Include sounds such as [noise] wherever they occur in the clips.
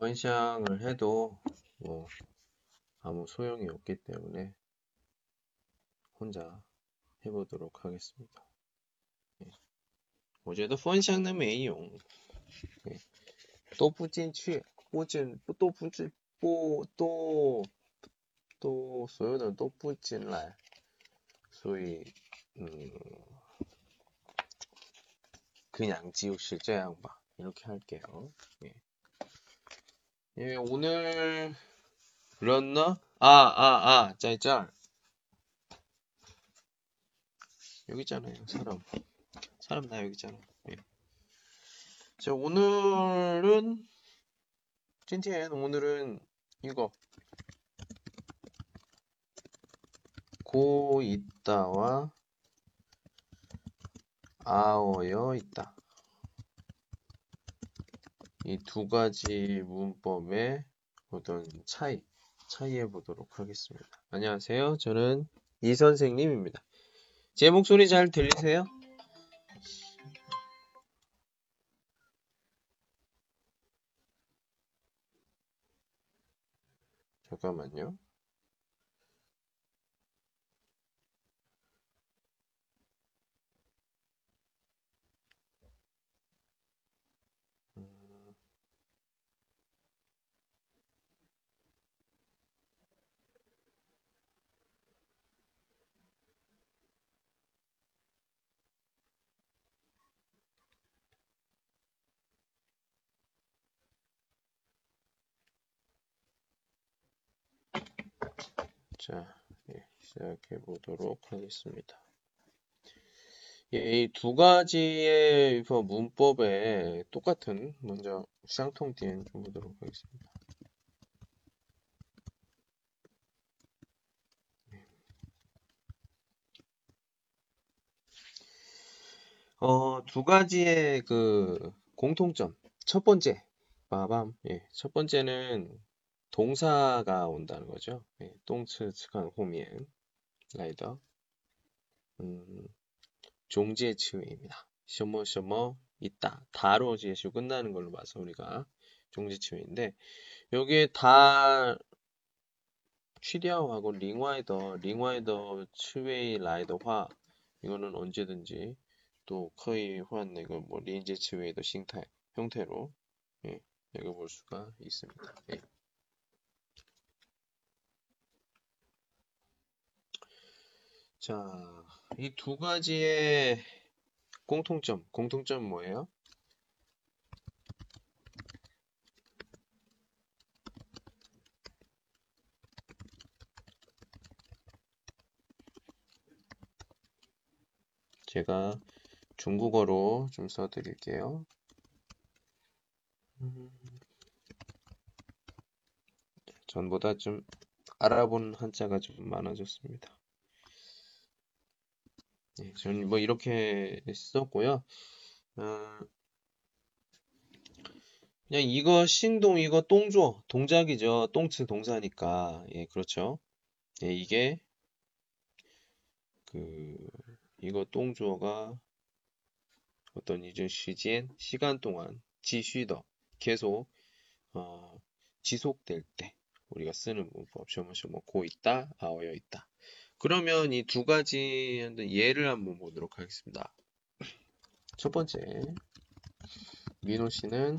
원샹을 해도 뭐 아무 소용이 없기 때문에 혼자 해보도록 하겠습니다. 예. 我觉得分享的没用，对，都不进去，不都都 都所有的都不进来，所以嗯，그냥지우실这样吧， 이렇게 할게요. 예, 오늘 불렀나? 아, 아, 아, 짤짤. 여기 있잖아요, 사람. 사람 나 여기 있잖아. 예. 자, 오늘은, 찐티엔 오늘은 이거. 고 있다와 아어여 있다. 이 두 가지 문법의 어떤 차이, 차이해 보도록 하겠습니다. 안녕하세요. 저는 이 선생님입니다. 제 목소리 잘 들리세요? 잠깐만요. 자, 예, 시작해 보도록 하겠습니다. 예, 이 두 가지의 문법에 똑같은 먼저 쌍통띠엔 보도록 하겠습니다. 어, 두 가지의 그 공통점. 첫 번째, 빠밤. 예, 첫 번째는 동사가 온다는 거죠. 네, 똥츠 측한 호미엔 라이더 음, 종지의 치유입니다. 셔머 셔머 있다. 다로 제시 끝나는 걸로 봐서 우리가 종지 치유인데 여기에 다 취디아오하고 링와이더 링와이더 치웨이 라이더화 이거는 언제든지 또 거의 호환 내고 뭐 린제 치웨이더 싱타 형태로 예, 읽어볼 수가 있습니다. 예. 자, 이 두 가지의 공통점, 공통점 뭐예요? 제가 중국어로 좀 써드릴게요. 전보다 좀 알아본 한자가 좀 많아졌습니다. 네, 저는 뭐 이렇게 썼고요. 어, 그냥 이거 신동 이거 똥조 동작이죠. 똥츠 동사니까 예 그렇죠. 예, 이게 그 이거 똥조가 어떤 이제 시간 시간 동안 지쉬더 계속 어, 지속될 때 우리가 쓰는 문법 셔머셔머 있다 아어여 있다 그러면 이 두 가지 예를 한번 보도록 하겠습니다. 첫 번째, 민호 씨는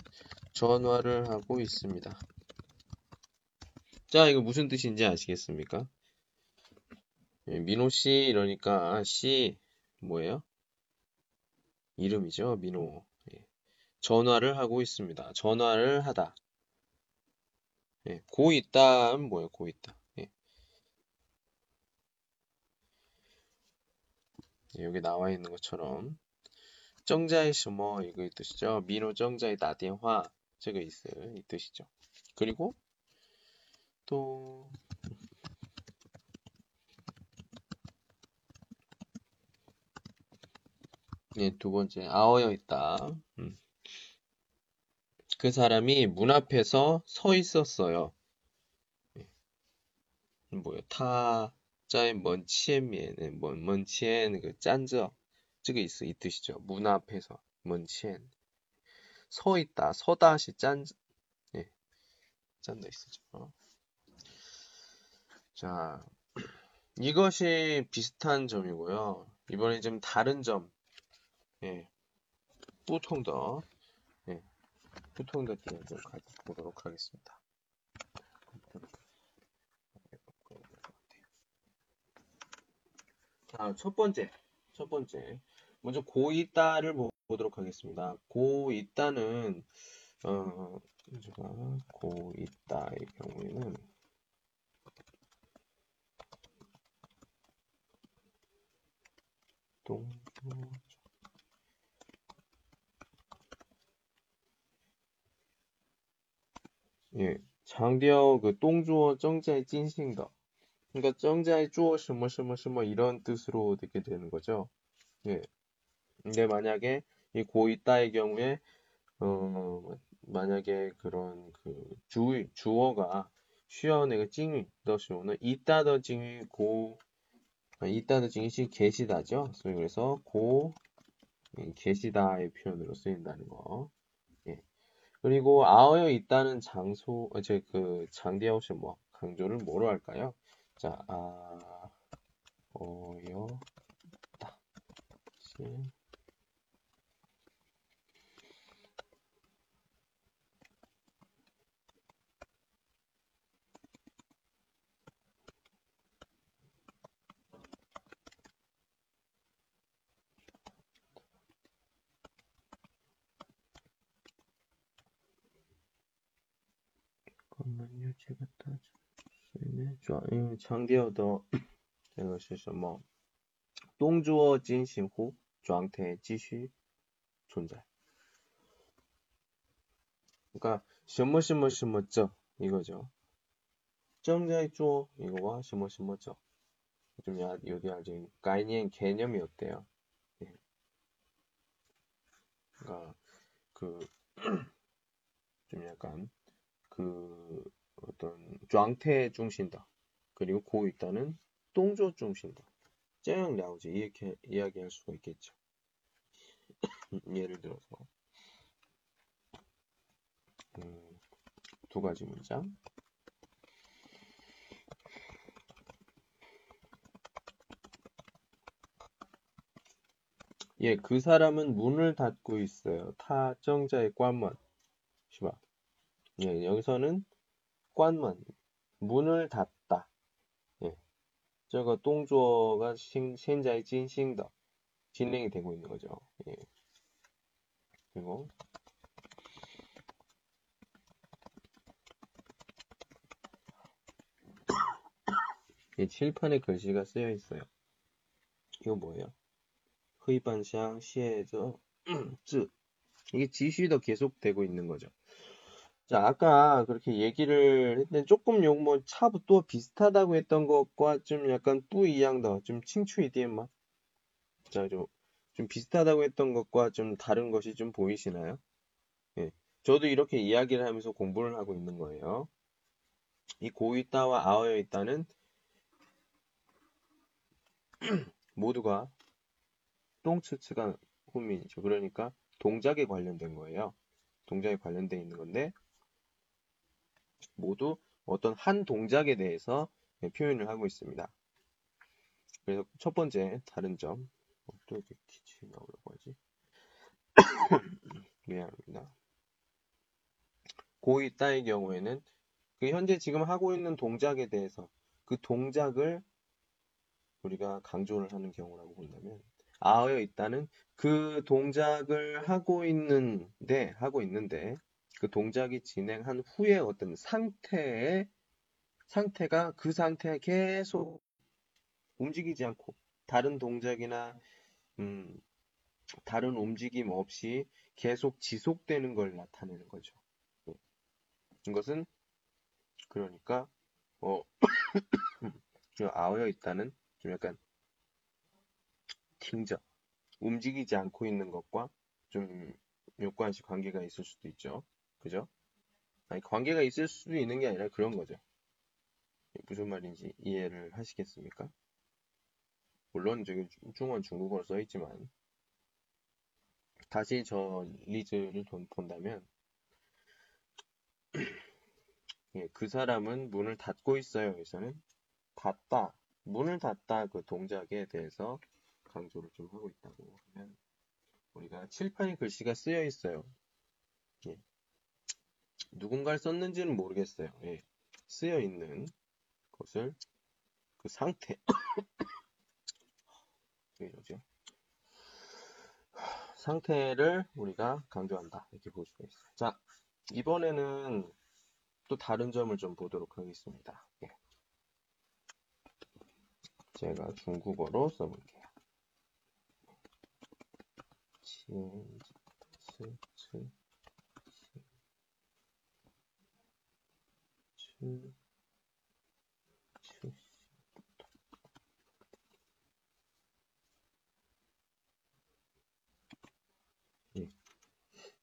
전화를 하고 있습니다. 자, 이거 무슨 뜻인지 아시겠습니까? 예, 민호 씨 이러니까 씨 뭐예요? 이름이죠, 민호. 예. 전화를 하고 있습니다. 전화를 하다. 예, 고 있다는 뭐예요? 고 있다. 여기 나와 있는 것처럼 정자의 슈머 이거 이 뜻이죠. 민호 정자의 나대화 제가 있어요. 이 뜻이죠. 그리고 또 예, 두 번째 아어여 있다. 음. 그 사람이 문 앞에서 서 있었어요. 네. 뭐요? 타 자의 먼치엔미에는 먼치엔 그 짠저 저게 있어 이 뜻이죠. 문 앞에서 먼치엔 서 있다 서다시 짠 예. 짠다 있었죠. 자 이것이 비슷한 점이고요. 이번에 좀 다른 점 예. 보통 더 예. 보통 예. 더좀 가보도록 하겠습니다. 자, 첫 번째, 첫 번째, 먼저 고있다를 보도록 하겠습니다. 고있다는 어, 고있다의 경우에는 동 예, 찐싱더. 그러니까 정자의 주어 什么什么什么 이런 뜻으로 되게 되는 거죠. 예. 근데 만약에 이 고있다의 경우에 어 만약에 그런 그 주, 주어가 쉬어내가 찡위 더시오는 있다더 찡위 고 아, 있다더 찡위 계시다죠. 그래서 고 예, 계시다의 표현으로 쓰인다는 거. 예. 그리고 아어여 있다는 장소 어, 제그 장디아오시 뭐 강조를 뭐로 할까요? 자, 아 어여 다. 잠깐만요. 제가 다쓰 이네. 좋아. 음, 장디어더 这个是什么动作进行后状态继续存在 [clears throat] 그러니까 什么什么什么죠 이거죠. 正在做 이거와 什么什么죠. 좀 야, 요디 아직概念 개념이 어때요? 예. 그러니까 그 [clears throat] 좀 약간 그 어떤状态 중심다. 그리고 고 있다는 동조 중심다. 쨍 랴오지 이렇게 이야기할 수가 있겠죠. [coughs] 예를 들어서 음, 두 가지 문장. 예, 그 사람은 문을 닫고 있어요. 타정자의 관문. 시바. 예, 여기서는 관문, 문을 닫다. 예. 저거 동조가 현재 진행다. 진행이 되고 있는 거죠. 예. 그리고 [coughs] 이 칠판에 글씨가 쓰여 있어요. 이거 뭐예요? 흐이반샹 시에저 [clears throat] 쯔 이게 지시도 계속되고 있는 거죠. 자, 아까 그렇게 얘기를 했는데 조금 요뭐 차부 또 비슷하다고 했던 것과 좀 약간 뿌이양더 좀 칭추이디엠마 자, 좀, 좀 비슷하다고 했던 것과 좀 다른 것이 좀 보이시나요? 예. 저도 이렇게 이야기를 하면서 공부를 하고 있는 거예요. 이 고있다와 아어여 있다는 모두가 똥츠츠가 호민이죠. 그러니까 동작에 관련된 거예요. 동작에 관련돼 있는 건데 모두 어떤 한 동작에 대해서 네, 표현을 하고 있습니다. 그래서 첫 번째 다른 점, 어, 또 이렇게 티치 나오려고 하지? [coughs] 미안합니다. 고이 따의 경우에는 그 현재 지금 하고 있는 동작에 대해서 그 동작을 우리가 강조를 하는 경우라고 본다면 아어여 있다는 그 동작을 하고 있는데 하고 있는데 그 동작이 진행한 후에 어떤 상태의 상태가 그 상태에 계속 움직이지 않고 다른 동작이나 음, 다른 움직임 없이 계속 지속되는 걸 나타내는 거죠. 네. 이것은 그러니까 어, [coughs] 아어여 있다는 좀 약간 팅저 움직이지 않고 있는 것과 좀 요관시 관계가 있을 수도 있죠. 그죠? 아니, 관계가 있을 수도 있는 게 아니라 그런 거죠. 무슨 말인지 이해를 하시겠습니까? 물론 저기 중원 중국어로 써 있지만 다시 저 리즈를 본다면 [clears throat] 예, 그 사람은 문을 닫고 있어요. 여기서는 닫다, 문을 닫다 그 동작에 대해서 강조를 좀 하고 있다고 하면 우리가 칠판에 글씨가 쓰여 있어요. 예. 누군가를 썼는지는 모르겠어요. 예. 쓰여 있는 것을 그 상태 [coughs] 왜 이러죠? 상태를 우리가 강조한다 이렇게 볼 수가 있어요. 자 이번에는 또 다른 점을 좀 보도록 하겠습니다. 예. 제가 중국어로 써볼게요. 치,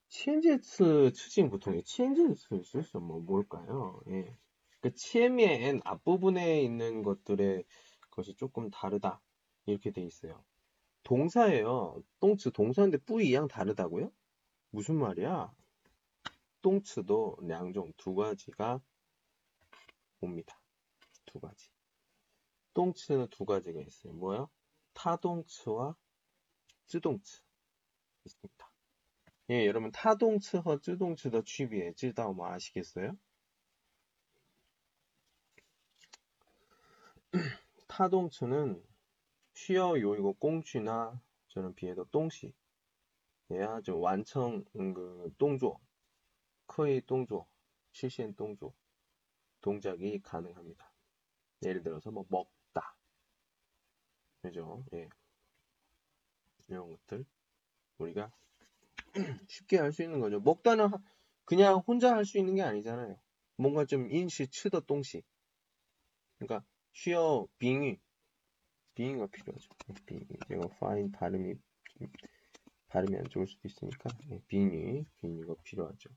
치엔제츠 추진 보통에 치엔제츠 쓸수 뭐 뭘까요? 예. 그 치엔미엔 앞부분에 있는 것들의 것이 조금 다르다 이렇게 돼 있어요. 동사예요. 똥츠 동사인데 뿌이 양 다르다고요? 무슨 말이야? 똥츠도 양종 두 가지가 옵니다. 두 가지. 똥츠는 두 가지가 있어요. 뭐요? 타동츠와 쯔동츠 있습니다. 예, 여러분 타동츠和 쯔동츠的 区别 知道 뭐 아시겠어요? [clears throat] 타동츠는 需要有一个工具나 저는 비해도 동시 예야 좀 완성 그 동조 커의 동조 실시한 동조 동작이 가능합니다. 예를 들어서 뭐 먹다 그죠? 예. 이런 것들 우리가 [clears throat] 쉽게 할 수 있는 거죠. 먹다는 그냥 혼자 할 수 있는 게 아니잖아요. 뭔가 좀 인시 치더 동시. 그러니까 쉬어 빙의 빙의가 필요하죠. 빙의 제가 파인 발음이 발음이 안 좋을 수도 있으니까 네, 빙의 빙의가 필요하죠.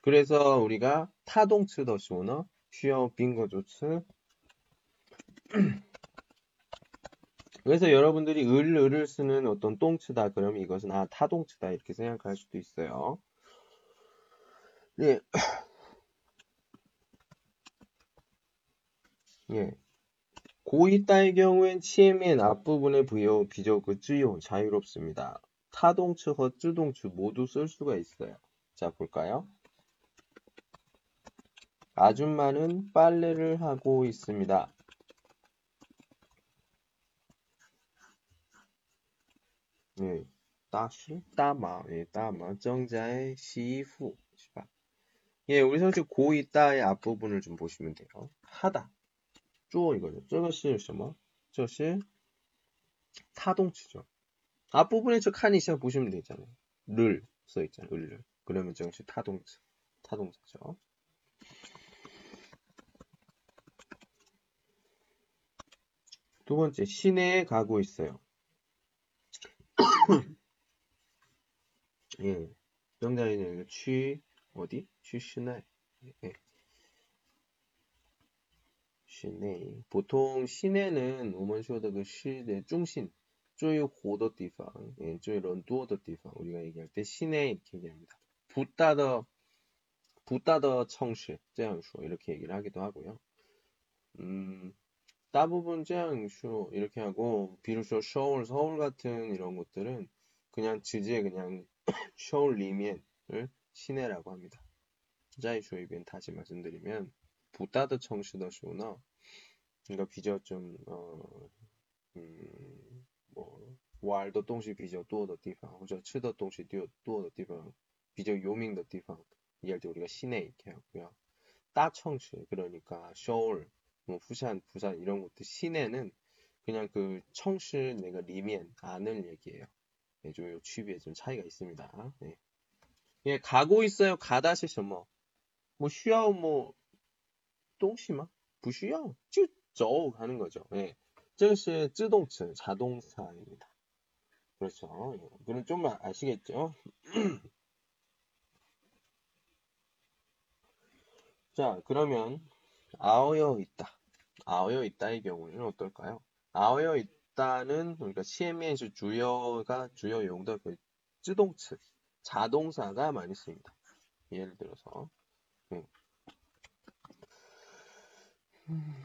그래서 우리가 타동츠 더 쇼너 쉬어 빙거 조츠 [clears throat] 그래서 여러분들이 을, 을을 쓰는 어떤 똥치다 그러면 이것은 아 타동치다 이렇게 생각할 수도 있어요. 예. [clears throat] 예. 고이 따의 경우엔 치에면 앞부분의 부여 비적의 쯔요 자유롭습니다. 타동츠和 쯔동츠 모두 쓸 수가 있어요. 자 볼까요? 아줌마는 빨래를 하고 있습니다. 네, 다시 따마, 예, 따마 정자의 시후, 예, 우리 사실 고이 따의 앞부분을 좀 보시면 돼요. 하다, 쪼 이거죠. 저것이 뭐? 저것이 타동치죠. 앞부분에 저 칸이 있어 보시면 되잖아요. 를 써있잖아요. 을 그러면 저것이 타동치, 타동치죠. 두 번째, 시내에 가고 있어요. [coughs] 예. 명단에는 취 어디? 취 시내. 예. 시내. 보통 시내는 우먼쇼더 그 시내 중심, 最活的地方, 예, 最人多的地方 우리가 얘기할 때 시내 이렇게 얘기합니다. 부다더 부다더 청시, 这样说 이렇게 얘기를 하기도 하고요. 음, 대부분 这样说 이렇게 하고, 비로소 서울, 서울 같은 이런 곳들은 그냥 지지에 그냥 [coughs] 서울 리면을 시내라고 합니다. 자이说一遍 다시 말씀드리면, 부다더 청시더 쇼너, 그러니까 비저 좀, 어, 음, 뭐, 玩的东西比较多的地方，或者吃的东西多的地方，比较有名的地方，이할 때 우리가 시내 이렇게 하고요. 따청시, 그러니까 서울, 뭐 후산, 부산 이런 곳들 시내는 그냥 그 청실 내가 리면 안을 얘기해요. 네, 좀 취비에 좀 차이가 있습니다. 네. 예, 가고 있어요. 가다시 셔머. 뭐 쉬어 뭐 똥시마 부쉬어 쭈쩌 가는 거죠. 예. 즉시 쯔동츠 자동차입니다. 그렇죠. 예. 그럼 좀만 아시겠죠? [clears throat] 자, 그러면 아오여 있다. 아어여 있다의 경우는 어떨까요? 아어여 있다는 그러니까 CM에서 주요가 주어 용도 그 주동차 자동사가 많이 쓰입니다. 예를 들어서 네. 음.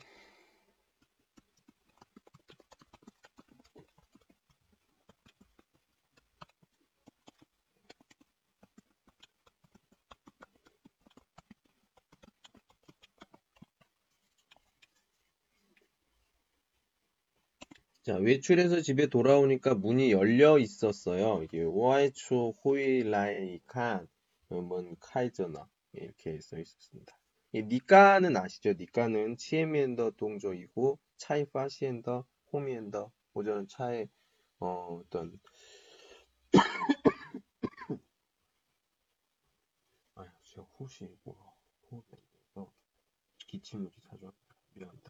자, 외출해서 집에 돌아오니까 문이 열려 있었어요. 이게 와이추 호이라이칸 뭔 카이저나 이렇게 써 있었습니다. 이 니까는 아시죠? 니까는 치에미엔더 동조이고 차이 파시엔더 호미엔더 오저는 차의 어, 어떤 아, 제가 혹시 뭐 호흡에서 기침물이 자주 미안합니다.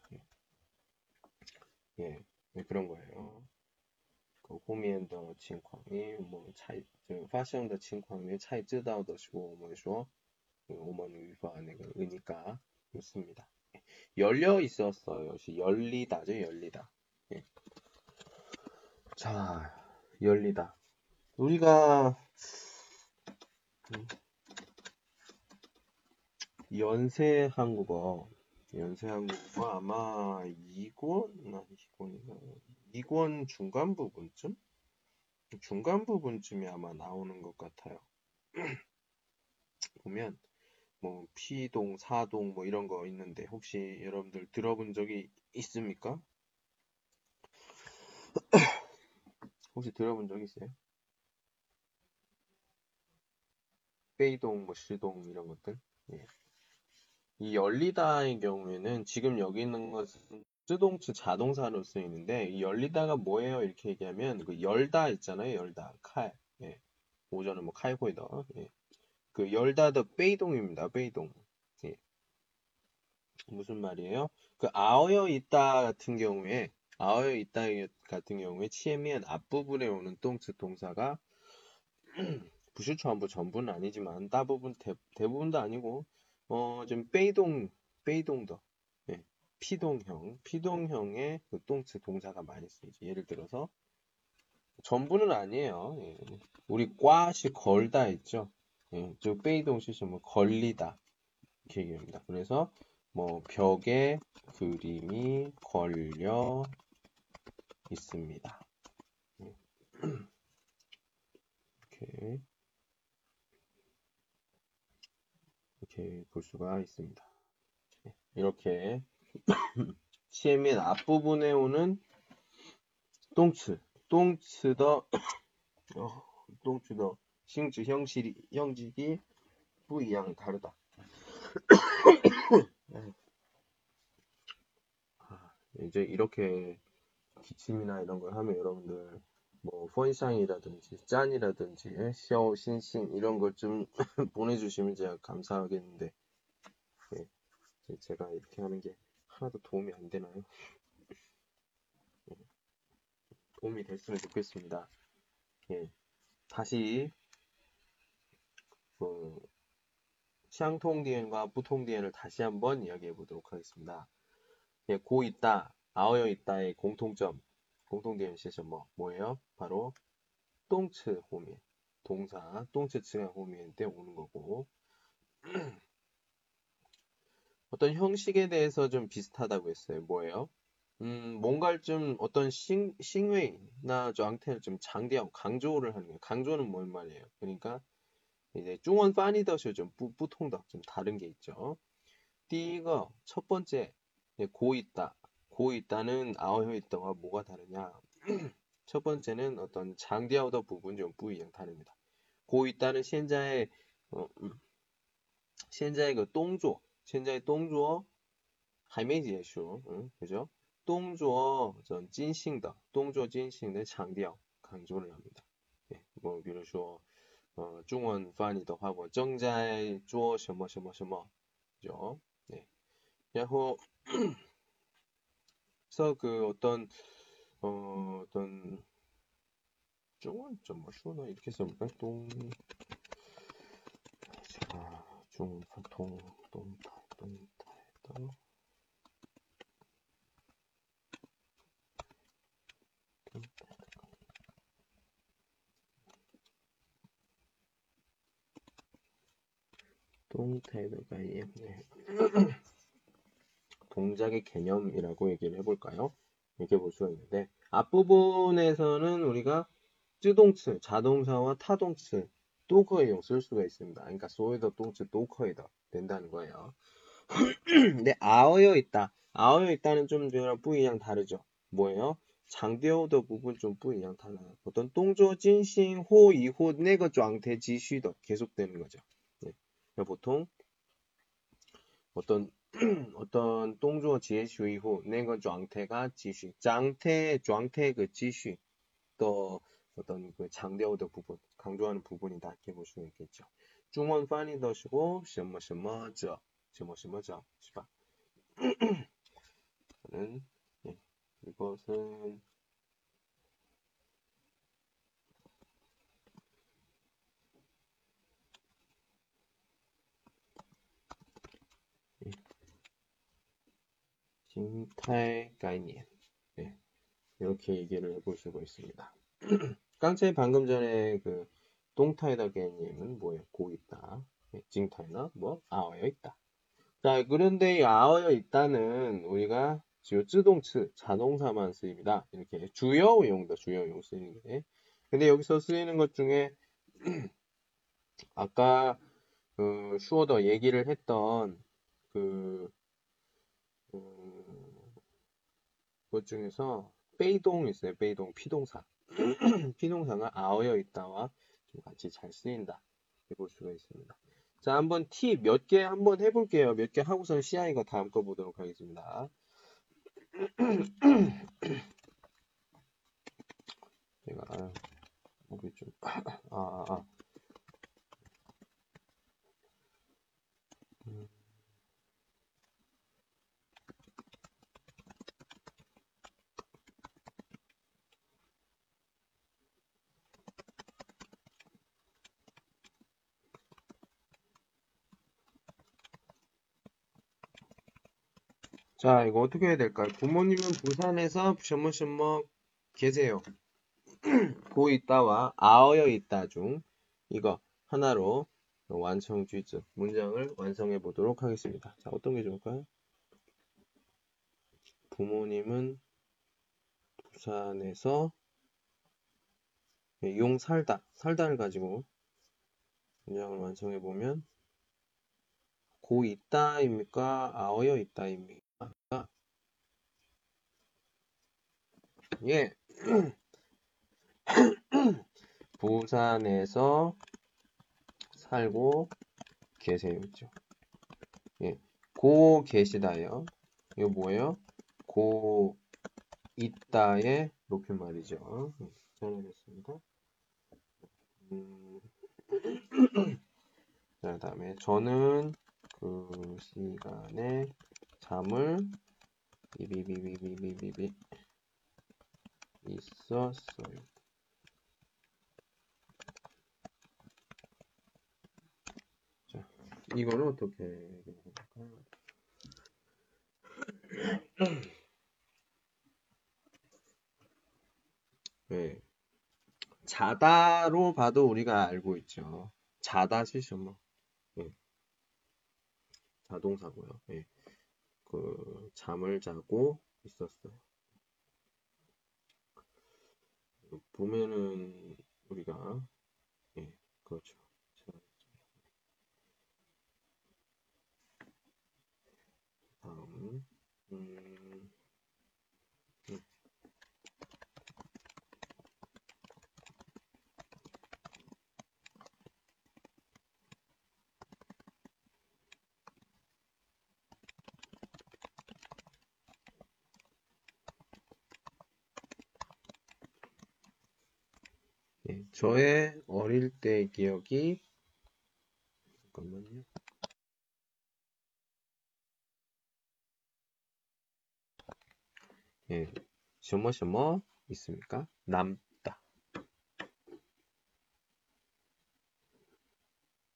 예. 예. 네, 그런 거예요. 그 호미엔 더 칭광이 뭐 차이 저 파시형 더 칭광이 차이 쯔다오 더시고 뭐죠? 그 오먼 위바 안에 그 의니까 좋습니다. 열려 있었어요. 역시 열리다죠, 열리다. 예. 자, 열리다. 우리가 음, 연세 한국어 한국어 아마 2권, 아니 2권인가? 2권 중간 부분쯤? 중간 부분쯤이 아마 나오는 것 같아요. [clears throat] 보면 뭐 피동, 사동 뭐 이런 거 있는데 혹시 여러분들 들어본 적이 있습니까? [clears throat] 혹시 들어본 적 있어요? 페이동, 뭐 시동 이런 것들? 예. 이 열리다의 경우에는 지금 여기 있는 것은 수동치 자동사로 쓰이는데 이 열리다가 뭐예요? 이렇게 얘기하면 그 열다 있잖아요. 열다 칼. 예. 오전은 뭐 칼고이더. 예. 그 열다 더 베이동입니다. 베이동. 예. 무슨 말이에요? 그 아어여 있다 같은 경우에 아어여 있다 같은 경우에 치에미엔 앞부분에 오는 똥츠 동사가 [clears throat] 부슈초안부 전부는 아니지만 대부분 대, 대부분도 아니고 어, 좀 빼이동, 빼이동더. 예, 피동형, 피동형의 그 똥츠 동사가 많이 쓰이죠. 예를 들어서, 전부는 아니에요. 예, 우리 꽈시 걸다 있죠. 예, 저 빼이동 시시 뭐 걸리다. 이렇게 얘기합니다. 그래서, 뭐, 벽에 그림이 걸려 있습니다. 예. [clears throat] 이렇게. 이렇게 볼 수가 있습니다. 네, 이렇게 [coughs] 치의맨 앞부분에 오는 똥츠, 똥츠더, [coughs] 어, 똥츠더 싱츠 형식이 형식이 부이양 다르다. [coughs] 네. 아, 이제 이렇게 기침이나 이런 걸 하면 여러분들 뭐 펀샹이라든지 짠이라든지 샤오 신신 이런 걸 좀 [laughs] 보내주시면 제가 감사하겠는데 예, 제가 이렇게 하는 게 하나도 도움이 안 되나요? [laughs] 예, 도움이 됐으면 좋겠습니다. 예, 다시 그 샹통 디엔과 부통 디엔을 다시 한번 이야기해 보도록 하겠습니다. 예, 고 있다, 아어여 있다의 공통점 공통된 시점 뭐 뭐예요? 바로 똥츠 호미엔 동사 똥츠 츠가 호미엔 때 오는 거고 [clears throat] 어떤 형식에 대해서 좀 비슷하다고 했어요. 뭐예요? 음, 뭔가를 좀 어떤 싱, 싱웨이나 저 ang태를 좀 장대하고 강조를 하는 거예요. 강조는 뭔 말이에요? 그러니까 이제 중원 파니더쇼 좀 뿌, 뿌통더 좀 다른 게 있죠. 띠거 첫 번째 고 있다 고 있다는 아어효 있다와 뭐가 다르냐? [clears throat] 첫 번째는 어떤 장디아우더 부분 좀 뿌이양 다릅니다. 고 있다는 현자의 어, 음, 현자의 그 똥조, 현자의 똥조 还没结束, 응? 그죠? 똥조 전 찐싱더, 똥조 찐싱의 장디아우 강조를 합니다. 예, 뭐, 比如说 어, 중원翻译的话我 正在做什么什么什么 그죠? 네. 然后 [clears throat] 그래서 그 어떤 어, 어떤 중원점 뭐 슈나 이렇게 써볼까? 동 자, 중파 동 동파 동파 동 동태도가 예쁘네. 동작의 개념이라고 얘기를 해볼까요? 이렇게 볼 수가 있는데 앞부분에서는 우리가 쯔동츠, 자동사와 타동츠, 또커의용 쓸 수가 있습니다. 그러니까 소이더, 동츠, 또커이더 된다는 거예요. [clears throat] 근데 아어여 있다, 아어여 있다는 좀 뭐랑 뿌이랑 다르죠. 뭐예요? 장대어도 부분 좀 뿌이랑 달라요. 어떤 동조, 진신, 호, 이호, 네 내거 쫑태 지쉬더 계속되는 거죠. 네. 그러니까 보통 어떤 [clears throat] 어떤 동조 지시 이후 내거状态가 지시 장태 状态그 지시 또 어떤 그 장대호의 부분 강조하는 부분이다 이렇게 볼 수가 있겠죠. 중원 판이 더시고 什么什么저 什么什么저 是吧? [clears throat] 저는 네, 이것은 징탈概念 네, 이렇게 얘기를 해볼 수가 있습니다. [clears throat] 깡체 방금 전에 그 똥타이다 개념은 뭐예요? 고 있다. 네, 징타이나 뭐 아어여 있다. 자, 그런데 이 아어여 있다는 우리가 지요 쯔동츠 자동사만 쓰입니다. 이렇게 주어용도 주어용 쓰이는 게. 근데 여기서 쓰이는 것 중에 [clears throat] 아까 그 슈어더 얘기를 했던 그, 그, 것 중에서 빼이동 있어요. 빼이동 피동사. [clears throat] 피동사가 아어여 있다와 좀 같이 잘 쓰인다. 볼 수가 있습니다. 자, 한번 T 몇개 한번 해볼게요. 몇 개 하고서 CI가 다음 거 보도록 하겠습니다. [clears throat] 제가 목이 좀 [clears throat] 아, 아, 아. 음. 자, 이거 어떻게 해야 될까요? 부모님은 부산에서 셔머셔머 계세요. [clears throat] 고 있다와 아어여 있다 중 이거 하나로 완성 쥐즈 문장을 완성해 보도록 하겠습니다. 자, 어떤 게 좋을까요? 부모님은 부산에서 용 살다, 살다를 가지고 문장을 완성해 보면 고 있다입니까? 아어여 있다입니까? 예. [clears throat] 부산에서 살고 계세요. 그죠? 예. 고 계시다요. 이거 뭐예요? 고 있다의 높임말이죠. 잘하셨습니다. 음. [clears throat] 자, 다음에 저는 그 시간에 잠을 비비비비비비비 있었어요. 자, 이거는 어떻게? 네. 자다로 봐도 우리가 알고 있죠. 자다 시시뭐 네. 자동사고요. 네. 그 잠을 자고 있었어요. 보면은 우리가 예, 그렇죠. 다음 음, 음. 예, 저의 어릴 때 기억이 잠깐만요. 예, 셔머셔머 있습니까? 남다.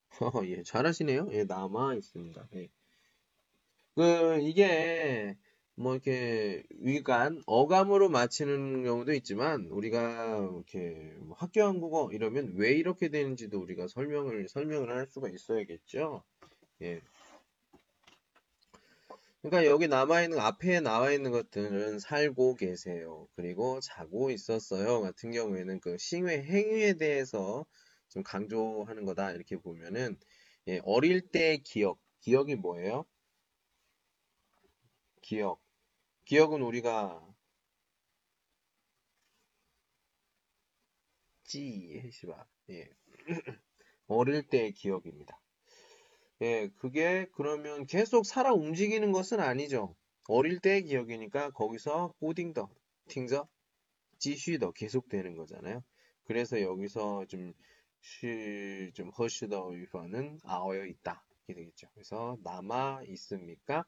[laughs] 어, 예, 잘하시네요. 예, 남아 있습니다. 예. 그 이게 뭐 이렇게 위간, 어감으로 맞히는 경우도 있지만 우리가 이렇게 뭐 학교 한국어 이러면 왜 이렇게 되는지도 우리가 설명을 설명을 할 수가 있어야겠죠. 예. 그러니까 여기 남아 있는, 앞에 나와 있는 것들은 살고 계세요. 그리고 자고 있었어요. 같은 경우에는 그 싱회 행위에 대해서 좀 강조하는 거다. 이렇게 보면은, 예, 어릴 때 기억. 기억이 뭐예요? 기억. 기억은 우리가 찌, 해시바. 예. [laughs] 어릴 때의 기억입니다. 예, 그게 그러면 계속 살아 움직이는 것은 아니죠. 어릴 때의 기억이니까 거기서 꼬딩더, 팅저, 지쉬더 계속되는 거잖아요. 그래서 여기서 좀 쉬, 좀 허쉬더 위반은 아어여 있다. 이렇게 되겠죠. 그래서 남아 있습니까?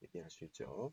얘기할 수 있죠.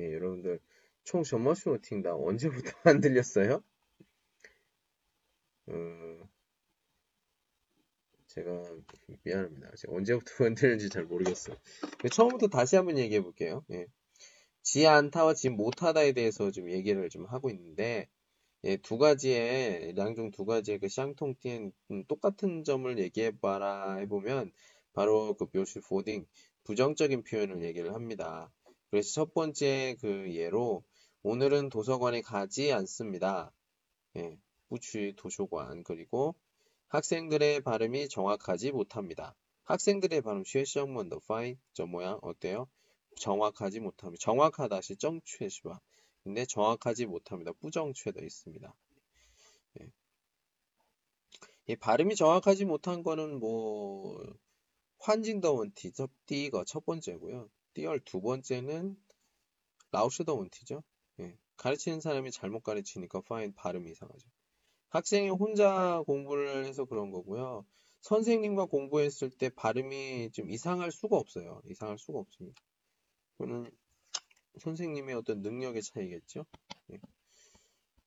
예, 여러분들 총 점머슈 팅다 언제부터 [laughs] 안 들렸어요? 어, 제가 미안합니다. 제가 언제부터 [laughs] 안 들렸는지 잘 모르겠어요. 처음부터 다시 한번 얘기해 볼게요. 예. 지 않다와 지 못하다에 대해서 좀 얘기를 좀 하고 있는데 예, 두 가지의 양중 두 가지의 그 샹통티엔 음, 똑같은 점을 얘기해 봐라 해보면 바로 그 묘시 포딩 부정적인 표현을 얘기를 합니다. 그래서 첫 번째 그 예로 오늘은 도서관에 가지 않습니다. 예, 부추 도서관 그리고 학생들의 발음이 정확하지 못합니다. 학생들의 발음 실시험만 더 파이 저 모양 어때요? 정확하지 못합니다. 정확하다 시 정취시바 근데 정확하지 못합니다. 부정취도 있습니다. 예. 예, 발음이 정확하지 못한 거는 뭐 환징더원 디접 디거 첫 번째고요. 띠얼 두 번째는 라우스더 원티죠. 예. 가르치는 사람이 잘못 가르치니까 파인 발음이 이상하죠. 학생이 혼자 공부를 해서 그런 거고요. 선생님과 공부했을 때 발음이 좀 이상할 수가 없어요. 이상할 수가 없습니다. 그거는 선생님의 어떤 능력의 차이겠죠. 예.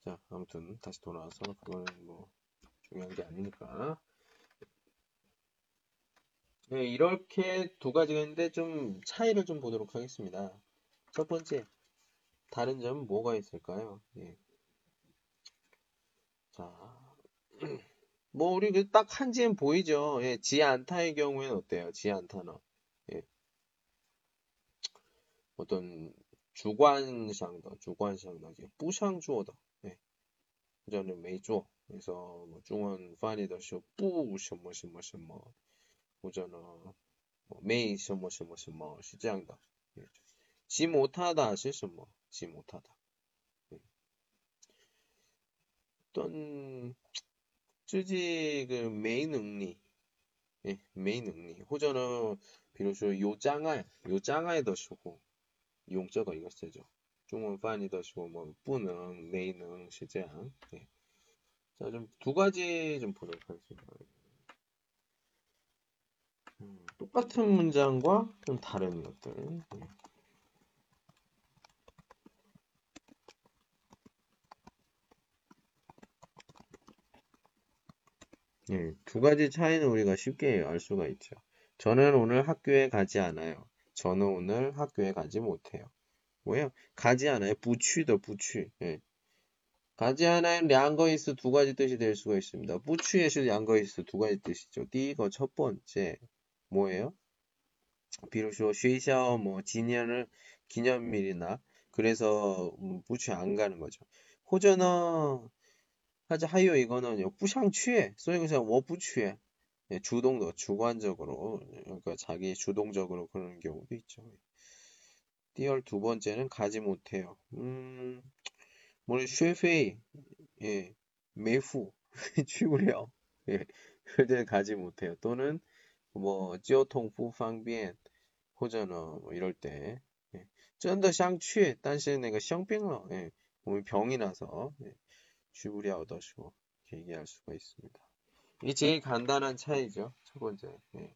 자, 아무튼 다시 돌아와서 그거는 뭐 중요한 게 아니니까. 네, 이렇게 두 가지가 있는데 좀 차이를 좀 보도록 하겠습니다. 첫 번째, 다른 점은 뭐가 있을까요? 예. 자, [clears throat] 뭐 우리 그 딱 한지엔 보이죠? 예, 지안타의 경우에는 어때요? 지안타는 예. 어떤 주관상더, 주관상더, 뿌상주어다. 예. 저는 메이주어. 그래서 뭐 중원 파니더쇼 뿌什么什么什么 或者呢 뭐, 没什么什么什么是这样的。지 못하다 是什么?지 못하다. 떤自己그没能力, 예, 没能力或者呢比如说有障碍有障碍的时候 용자가 이거 쓰죠. 중원 판이的时候 뭐不能没能是这样. 예. 자, 좀 두 가지 좀 보도록 하겠습니다. 음, 똑같은 문장과 좀 다른 것들. 예. 예, 두 가지 차이는 우리가 쉽게 알 수가 있죠. 저는 오늘 학교에 가지 않아요. 저는 오늘 학교에 가지 못해요. 뭐예요? 가지 않아요. 부취더 부취. 예. 가지 않아요. 량거이스 두 가지 뜻이 될 수가 있습니다. 부취에서 량거이스 두 가지 뜻이죠. 띠거 첫 번째 뭐예요? 비로소 学校뭐 기념을 기념일이나 그래서 부취 안 가는 거죠. 호전어 하자 하요 이거는요 부상 취해 소위그서 워부취해 예, 주동도 주관적으로 그러니까 자기 주동적으로 그러는 경우도 있죠. 띠얼 두 번째는 가지 못해요. 음, 뭐 쉐페이 예, 매후 [laughs] 취구려 예, 그때 가지 못해요. 또는 뭐 지오통부 방변 호전은 뭐 이럴 때 쩐더 샹취 딴시에 내가 샹병러 몸이 병이 나서 예。 주부리하고 더시고 얘기할 수가 있습니다. 이게 제일 간단한 차이죠. 첫 번째. 예. 예，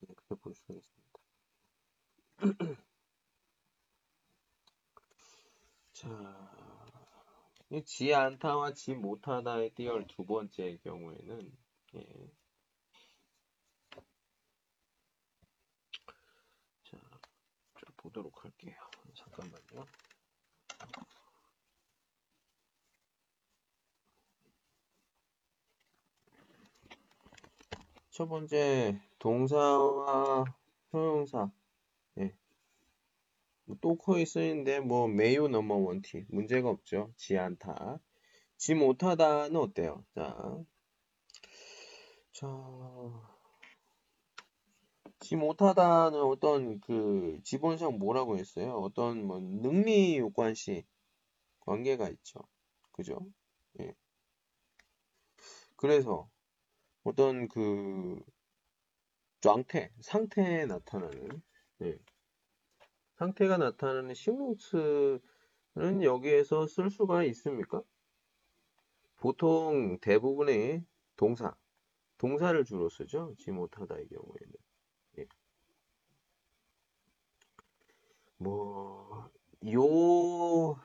그렇게 볼 수가 있습니다. [clears throat] 자, 이지 않다와 지 못하다의 띄얼 두 번째의 경우에는 예. 보도록 할게요. 잠깐만요. 첫 번째 동사와 형용사 예. 또 코에 쓰이는데 뭐 매우 넘어 원티 문제가 없죠. 지 않다. 지 못하다는 어때요? 자, 자, 지 못하다는 어떤 그 지본상 뭐라고 했어요? 어떤 뭐 능리 요관시 관계가 있죠. 그죠? 예. 그래서 어떤 그状태, 상태에 나타나는 예. 상태가 나타나는 신분수는 여기에서 쓸 수가 있습니까? 보통 대부분의 동사, 동사를 주로 쓰죠. 지 못하다의 경우에는. 요,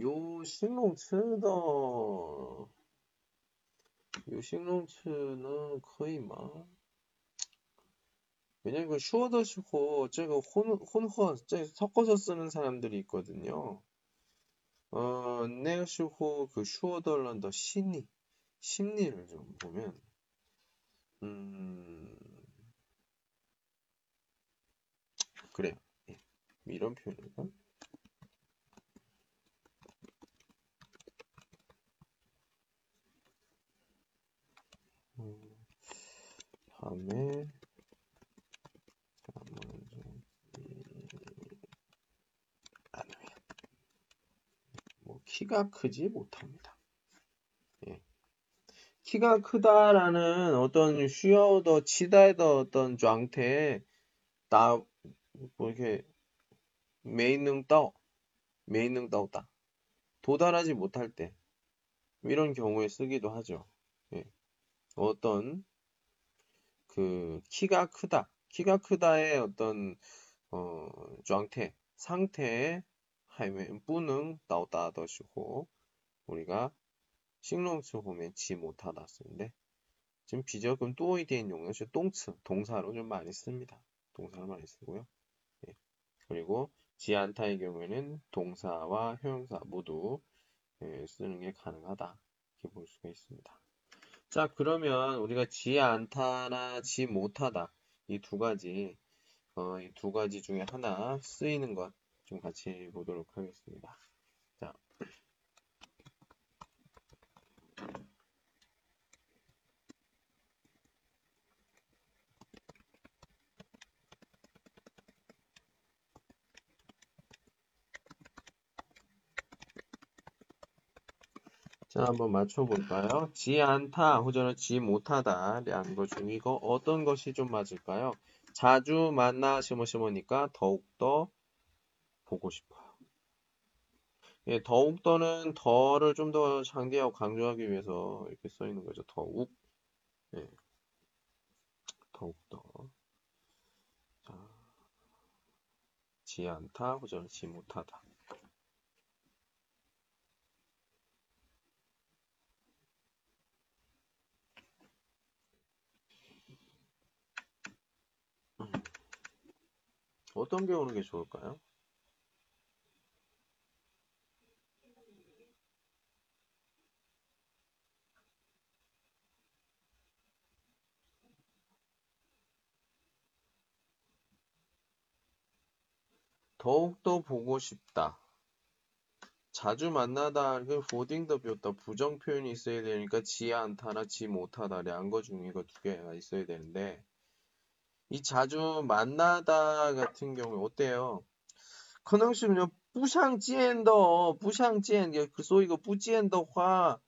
요 싱롱츠는, 요 식농츠는 거의 막, 왜냐면 그 슈어더시고, 제가 혼, 혼허, 제 섞어서 쓰는 사람들이 있거든요. 어, 네어시고, 그 슈어덜란더 심리, 심리를 좀 보면, 음, 그래요. 이런 표현이가 음, 다음에 뭐 키가 크지 못합니다. 예. 키가 크다라는 어떤 쉬어더 치다의 어떤 장태에 나뭐 이렇게 메인능 떠, 메인능 떠다. 도달하지 못할 때 이런 경우에 쓰기도 하죠. 예. 어떤 그 키가 크다, 키가 크다의 어떤 어 상태, 상태에 하면 뿌능 나오다 더시고 우리가 식롱스 보면 지 못하다 쓰는데 지금 비적은 또이디엔 용어는 똥츠 동사로 좀 많이 씁니다. 동사로 많이 쓰고요. 예. 그리고 지 않다의 경우에는 동사와 형용사 모두 예, 쓰는 게 가능하다. 이렇게 볼 수가 있습니다. 자, 그러면 우리가 지 않다나 지 못하다. 이 두 가지, 어, 이 두 가지 중에 하나 쓰이는 것 좀 같이 보도록 하겠습니다. 자, 한번 맞춰볼까요? 지 않다, 호전을 지 못하다, 라는것 중이거 어떤 것이 좀 맞을까요? 자주 만나 심어심어니까 더욱더 보고 싶어요. 예, 더욱더는 더를 좀 더 장대하고 강조하기 위해서 이렇게 써 있는 거죠. 더욱, 예, 더욱더. 자, 지 않다, 호전을 지 못하다. 어떤 게 오는 게 좋을까요? 더욱더 보고 싶다. 자주 만나다 그 보딩더 비었다 부정 표현이 있어야 되니까 지 않다나 지 못하다래 안거 중에 이거 두 개가 있어야 되는데 이 자주 만나다 같은 경우 어때요? 可能是 부상지엔더 부상지엔 그 소위 그 부지엔더화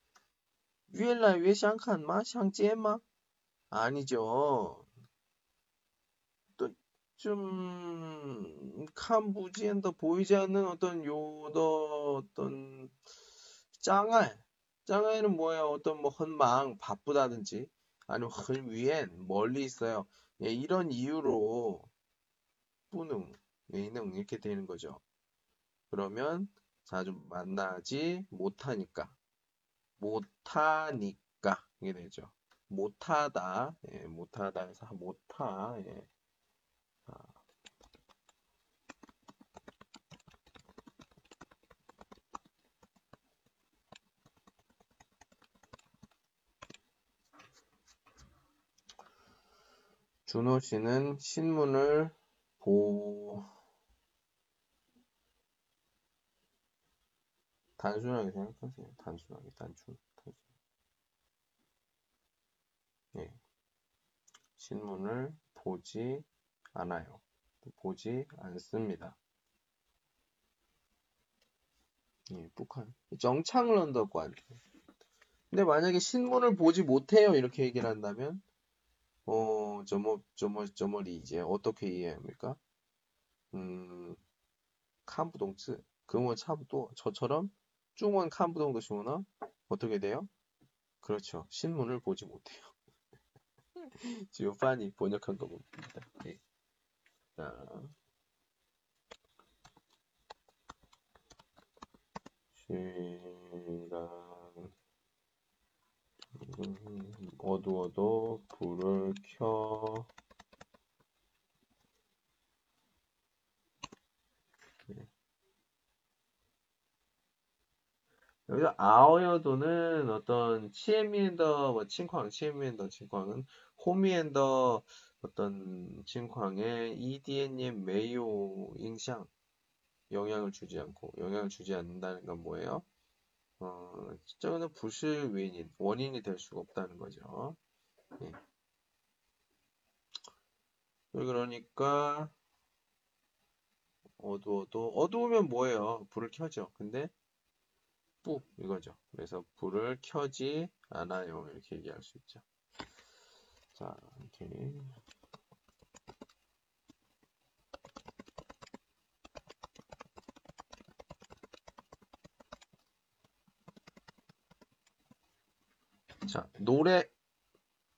越来越想看吗?想见吗? 아니죠. 또좀 캄부지엔더 보이지 않는 어떤 요더 어떤 짱알 짱알은 뭐예요? 어떤 뭐 헌망 바쁘다든지 아니면 헌 위엔 멀리 있어요. 예, 이런 이유로 뿌능, 예능 이렇게 되는 거죠. 그러면 자주 만나지 못하니까 못하니까 이게 되죠. 못하다, 예, 못하다 해서 못하, 예. 준호 씨는 신문을 보 단순하게 생각하세요. 단순하게 단순 단순. 예. 신문을 보지 않아요. 보지 않습니다. 예, 북한 정창런더관. 근데 만약에 신문을 보지 못해요 이렇게 얘기를 한다면 어, 저머, 저머, 저머리 이제 어떻게 이해합니까? 음, 칸부동츠, 그건 차부도 저처럼 중원 칸부동도 시오나 어떻게 돼요? 그렇죠. 신문을 보지 못해요. [laughs] 지금 판이 번역한 거 봅니다. 네. 자. 시라. 음, 어두워도 불을 켜. 네. 여기서 아오여도는 어떤 치에미엔더 뭐 칭광 치에미엔더 칭광은 호미엔더 어떤 칭광에 EDN의 메이오 인상 영향을 주지 않고 영향을 주지 않는다는 건 뭐예요? 어, 실제로는 부실 원인, 원인이 될 수가 없다는 거죠. 예. 그러니까 어두워도 어두우면 뭐예요? 불을 켜죠. 근데 뿌 이거죠. 그래서 불을 켜지 않아요. 이렇게 얘기할 수 있죠. 자, 이렇게 자, 노래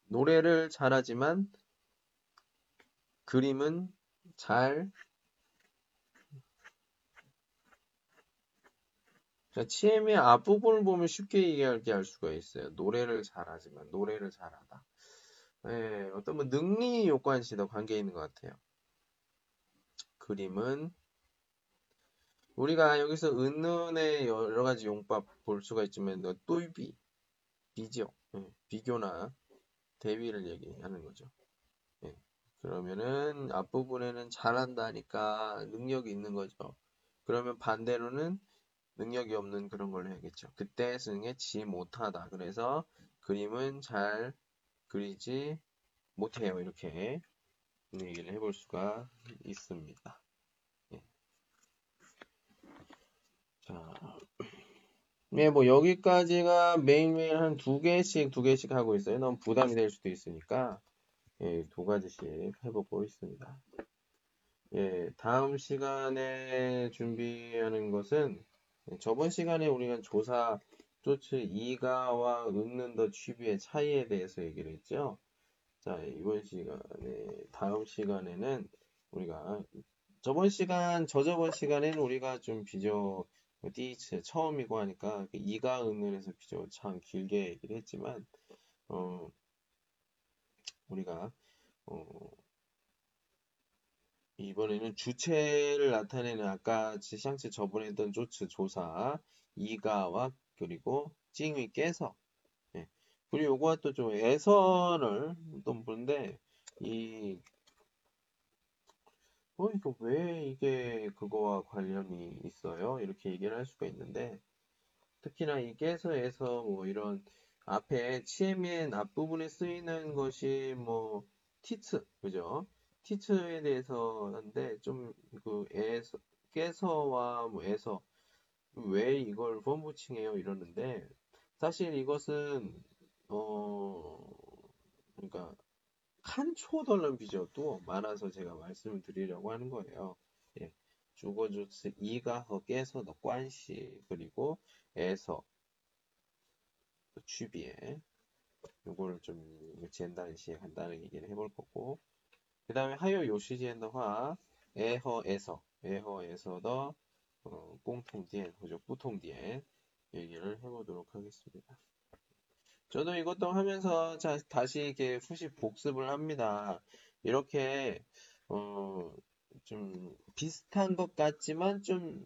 노래를 잘하지만 그림은 잘 자, 치엠의 앞부분을 보면 쉽게 얘기하게 할 수가 있어요. 노래를 잘하지만 노래를 잘하다. 예, 어떤 뭐 능리 요관시도 관계 있는 것 같아요. 그림은 우리가 여기서 은은의 여러 가지 용법 볼 수가 있지만 또이비 비죠. 예, 비교나 대비를 얘기하는 거죠. 예, 그러면은 앞부분에는 잘한다니까 능력이 있는 거죠. 그러면 반대로는 능력이 없는 그런 걸 해야겠죠. 그때 쓰는 지 못하다. 그래서 그림은 잘 그리지 못해요. 이렇게 얘기를 해볼 수가 있습니다. 예. 자, 네, 뭐 여기까지가 매일매일 한 두 개씩 두 개씩 하고 있어요. 너무 부담이 될 수도 있으니까 예, 두 가지씩 해보고 있습니다. 예, 다음 시간에 준비하는 것은 예, 저번 시간에 우리가 조사 조츠 이가와 은는 더 취비의 차이에 대해서 얘기를 했죠. 자, 이번 시간에 다음 시간에는 우리가 저번 시간 저저번 시간에는 우리가 좀 비교 띠츠 처음이고 하니까 그 이가 은을 해서 비교 참 길게 얘기를 했지만 어 우리가 어 이번에는 주체를 나타내는 아까 지샹치 저번에 했던 조츠 조사 이가와 그리고 찡의 깨서 예. 그리고 요거와 또 좀 애선을 또 보는데 이 어, 이거 왜 이게 그거와 관련이 있어요? 이렇게 얘기를 할 수가 있는데, 특히나 이 깨서에서 뭐 이런 앞에 치에미엔 앞부분에 쓰이는 것이 뭐 티츠, 그죠? 티츠에 대해서 하는데 좀 그 에서 깨서와 뭐 에서 왜 이걸 펌부칭해요 이러는데 사실 이것은 어 그러니까 칸초덜런 비저도 많아서 제가 말씀을 드리려고 하는 거예요. 예. 주거주스 이가 허께서 더 관시 그리고 에서 취비에 요거를 좀 젠단시에 간단하게 얘기를 해볼 거고 그 다음에 하요 요시지엔더화 에허에서 에허에서 더 어, 꽁통 디엔 그죠 뿌통디엔 얘기를 해보도록 하겠습니다. 저도 이것도 하면서 자, 다시 이렇게 후식 복습을 합니다. 이렇게 어, 좀 비슷한 것 같지만 좀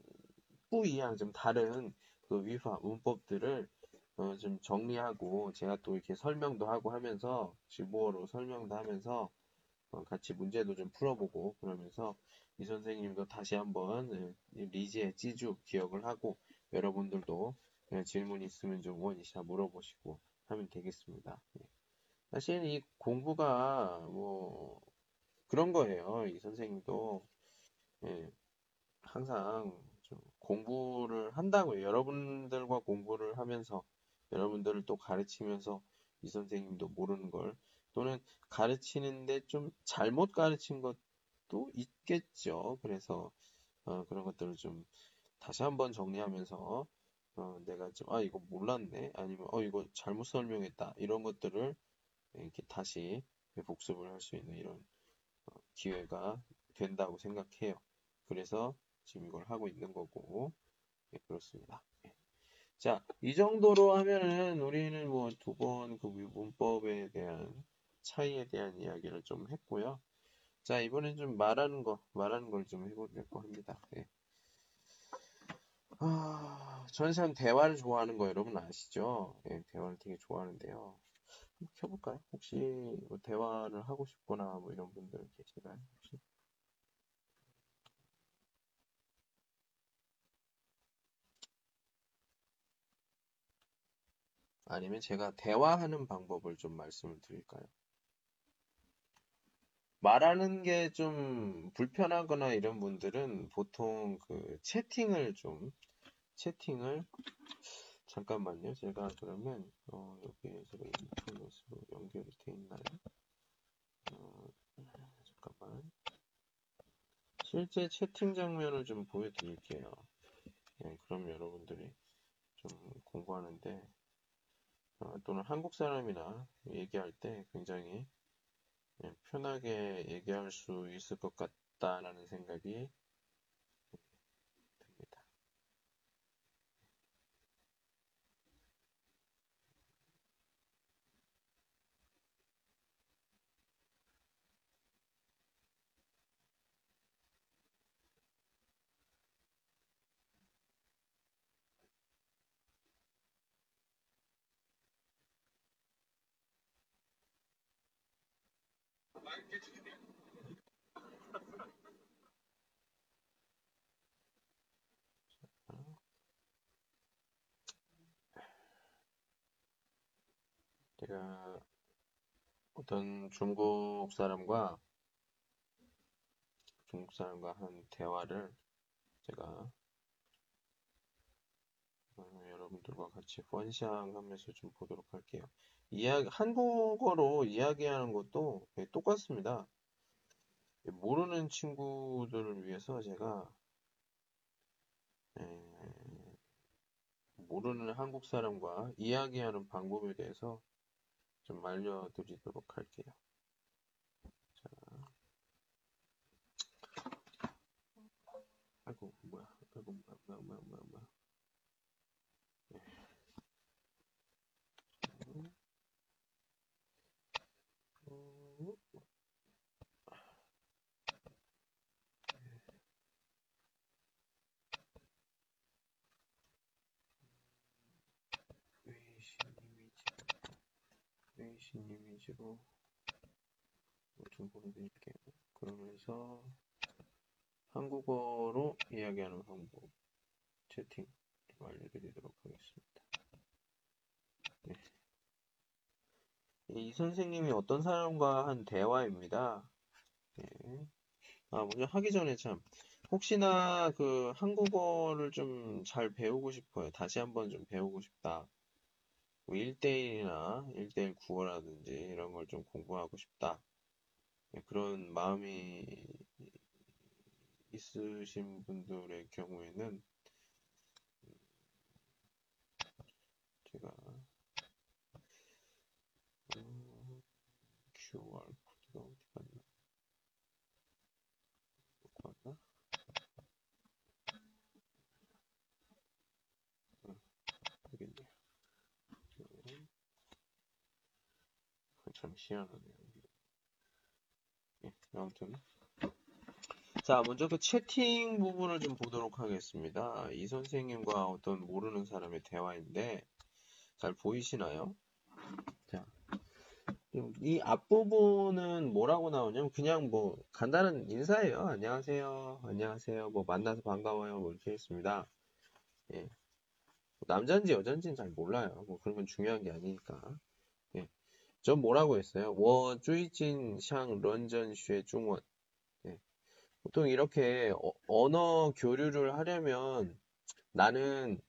뿌이양 좀 다른 그 위화 문법들을 어, 좀 정리하고 제가 또 이렇게 설명도 하고 하면서 지보어로 설명도 하면서 어, 같이 문제도 좀 풀어보고 그러면서 이 선생님도 다시 한번 예, 리지의 찌주 기억을 하고 여러분들도 예, 질문 있으면 좀 원이샤 물어보시고 하면 되겠습니다. 예. 사실 이 공부가 뭐 그런 거예요. 이 선생님도 항상 공부를 한다고요. 여러분들과 공부를 하면서 여러분들을 또 가르치면서 이 선생님도 모르는 걸 또는 가르치는데 좀 잘못 가르친 것도 있겠죠. 그래서 어, 그런 것들을 좀 다시 한번 정리하면서 어, 내가 좀아 이거 몰랐네 아니면 어 이거 잘못 설명했다 이런 것들을 이렇게 다시 복습을 할 수 있는 이런 어, 기회가 된다고 생각해요. 그래서 지금 이걸 하고 있는 거고 예, 그렇습니다. 예. 자, 이 정도로 하면은 우리는 뭐 두 번 그 문법에 대한 차이에 대한 이야기를 좀 했고요. 자, 이번엔 좀 말하는 거, 말하는 걸 좀 해보려고 합니다. 네. 아, 저는 참 대화를 좋아하는 거 여러분 아시죠? 네, 대화를 되게 좋아하는데요. 한번 켜볼까요? 혹시 뭐 대화를 하고 싶거나 뭐 이런 분들 계신가요? 혹시? 아니면 제가 대화하는 방법을 좀 말씀을 드릴까요? 말하는 게 좀 불편하거나 이런 분들은 보통 그 채팅을 좀 채팅을 잠깐만요. 제가 그러면 어, 여기에 제가 인터넷으로 연결이 돼 있나요? 어, 잠깐만. 실제 채팅 장면을 좀 보여드릴게요. 네, 그럼 여러분들이 좀 공부하는데 어, 또는 한국 사람이나 얘기할 때 굉장히 예, 편하게 얘기할 수 있을 것 같다라는 생각이 제가 어떤 중국 사람과 중국 사람과 한 대화를 제가 어, 여러분들과 같이 펀샹하면서 좀 보도록 할게요. 이야기, 한국어로 이야기하는 것도 똑같습니다. 모르는 친구들을 위해서 제가 에, 모르는 한국 사람과 이야기하는 방법에 대해서 좀 알려드리도록 할게요. 자, 아이고 뭐야, 아이고 뭐야, 뭐야, 뭐야, 뭐야, 뭐야. 네. 微信 이미지로 좀 보여드릴게요. 그러면서 한국어로 이야기하는 방법 채팅 좀 알려드리도록 하겠습니다. 네. 이 선생님이 어떤 사람과 한 대화입니다. 네. 아, 먼저 하기 전에 참 혹시나 그 한국어를 좀 잘 배우고 싶어요. 다시 한번 좀 배우고 싶다. 뭐 1대1이나 1대1 국어라든지 이런 걸 좀 공부하고 싶다. 네, 그런 마음이 있으신 분들의 경우에는 제가 음, QR 코드가 어디 갔나? 갔나? 응, 여기 참 희한하네요. 예, 아무튼 자, 먼저 그 채팅 부분을 좀 보도록 하겠습니다. 이 선생님과 어떤 모르는 사람의 대화인데 잘 보이시나요? 자, 이 앞부분은 뭐라고 나오냐면 그냥 뭐 간단한 인사예요. 안녕하세요. 안녕하세요. 뭐 만나서 반가워요. 뭐 이렇게 했습니다. 예. 남자인지 여자인지는 잘 몰라요. 뭐 그런 건 중요한 게 아니니까. 저 뭐라고 했어요? 워 쭈이진 샹 런전 쉐 중원 예. 보통 이렇게 어, 언어 교류를 하려면 나는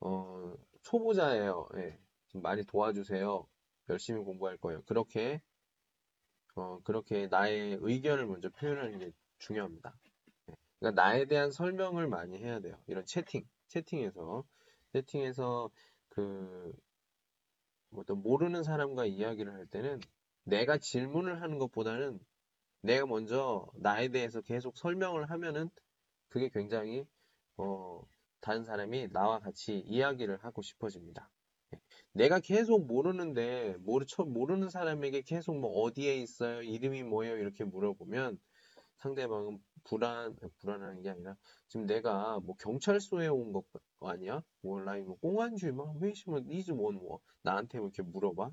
어, 초보자예요. 네. 좀 많이 도와주세요. 열심히 공부할 거예요. 그렇게 어, 그렇게 나의 의견을 먼저 표현하는 게 중요합니다. 네. 그러니까 나에 대한 설명을 많이 해야 돼요. 이런 채팅, 채팅에서 채팅에서 그 어떤 모르는 사람과 이야기를 할 때는 내가 질문을 하는 것보다는 내가 먼저 나에 대해서 계속 설명을 하면은 그게 굉장히 어, 다른 사람이 나와 같이 이야기를 하고 싶어집니다. 예. 내가 계속 모르는데 모르, 모르는 사람에게 계속 뭐 어디에 있어요? 이름이 뭐예요? 이렇게 물어보면 상대방은 불안, 불안한 게 아니라 지금 내가 뭐 경찰서에 온 거 아니야? 원라이 뭐 공안주의만 왜시면 이즈원 뭐 나한테 이렇게 물어봐?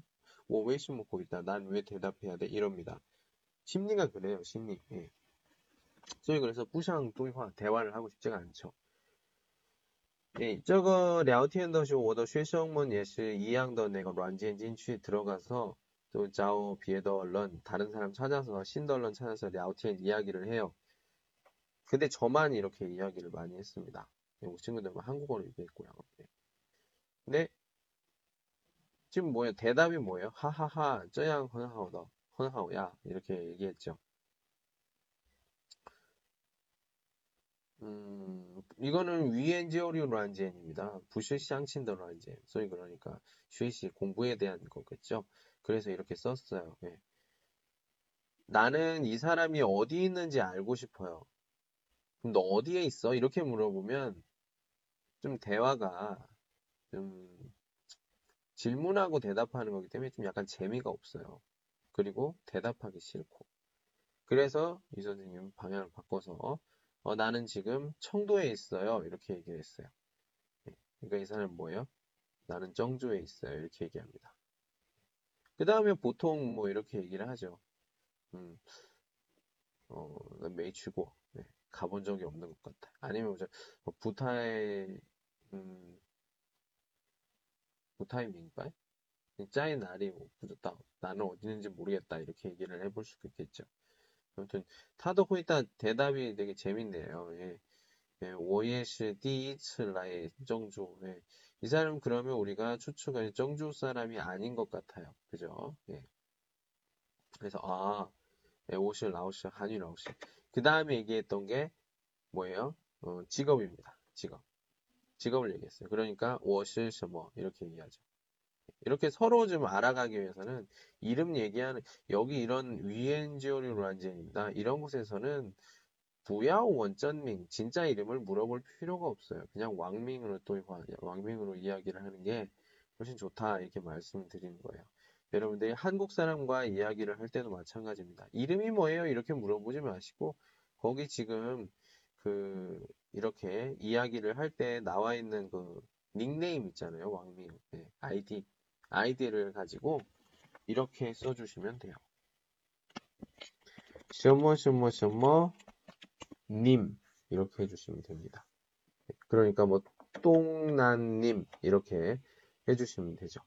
뭐 왜시면 거기 있다. 난 왜 대답해야 돼? 이럽니다. 심리가 그래요, 심리. 예. 소위 그래서 부상对화 대화를 하고 싶지가 않죠. 예, 这个聊天的时候我的学生们也是一样的那个软件进去 들어가서 또 자오 비에더런 다른 사람 찾아서 신덜런 찾아서 랴오티엔 이야기를 해요. 근데 저만 이렇게 이야기를 많이 했습니다. 외국 친구들은 한국어로 얘기했고요. 네. 근데 지금 뭐예요? 대답이 뭐예요? 하하하, 쩌양 헌하오더, 헌하오야 이렇게 얘기했죠. 음, 이거는 위엔지오리란젠입니다. 부시샹친더 란젠. 소위 그러니까 쉐시 공부에 대한 거겠죠. 그래서 이렇게 썼어요. 네. 나는 이 사람이 어디 있는지 알고 싶어요. 그럼 너 어디에 있어? 이렇게 물어보면 좀 대화가 좀 질문하고 대답하는 거기 때문에 좀 약간 재미가 없어요. 그리고 대답하기 싫고. 그래서 이 선생님 방향을 바꿔서 어, 나는 지금 청도에 있어요. 이렇게 얘기를 했어요. 네. 그러니까 이 사람은 뭐예요? 나는 정주에 있어요. 이렇게 얘기합니다. 그 다음에 보통 뭐 이렇게 얘기를 하죠. 음, 어, 난 메이치고 네, 가본 적이 없는 것 같아. 아니면 뭐 부타에 음, 부타의 민빨? 짜의 날이 뭐 부졌다. 나는 어디 있는지 모르겠다. 이렇게 얘기를 해볼 수 있겠죠. 아무튼 타도 호이다 대답이 되게 재밌네요. 예. 예, 我也是第一次来 정주. 예. 이 사람 그러면 우리가 추측할 정주 사람이 아닌 것 같아요. 그죠? 예. 그래서 아, 에오시, 라오시, 한위, 라오시. 그 다음에 얘기했던 게 뭐예요? 어, 직업입니다. 직업. 직업을 얘기했어요. 그러니까 워실셔 뭐 이렇게 얘기하죠. 이렇게 서로 좀 알아가기 위해서는 이름 얘기하는 여기 이런 위엔지오류 란젠입니다. 이런 곳에서는 부야오 원전밍 진짜 이름을 물어볼 필요가 없어요. 그냥 왕밍으로 또 왕밍으로 이야기를 하는 게 훨씬 좋다 이렇게 말씀을 드리는 거예요. 여러분들이 한국 사람과 이야기를 할 때도 마찬가지입니다. 이름이 뭐예요? 이렇게 물어보지 마시고 거기 지금 그 이렇게 이야기를 할 때 나와 있는 그 닉네임 있잖아요. 왕밍 네, 아이디 아이디를 가지고 이렇게 써주시면 돼요. 什么什么什么 님 이렇게 해주시면 됩니다. 네, 그러니까 뭐 똥난님 이렇게 해주시면 되죠.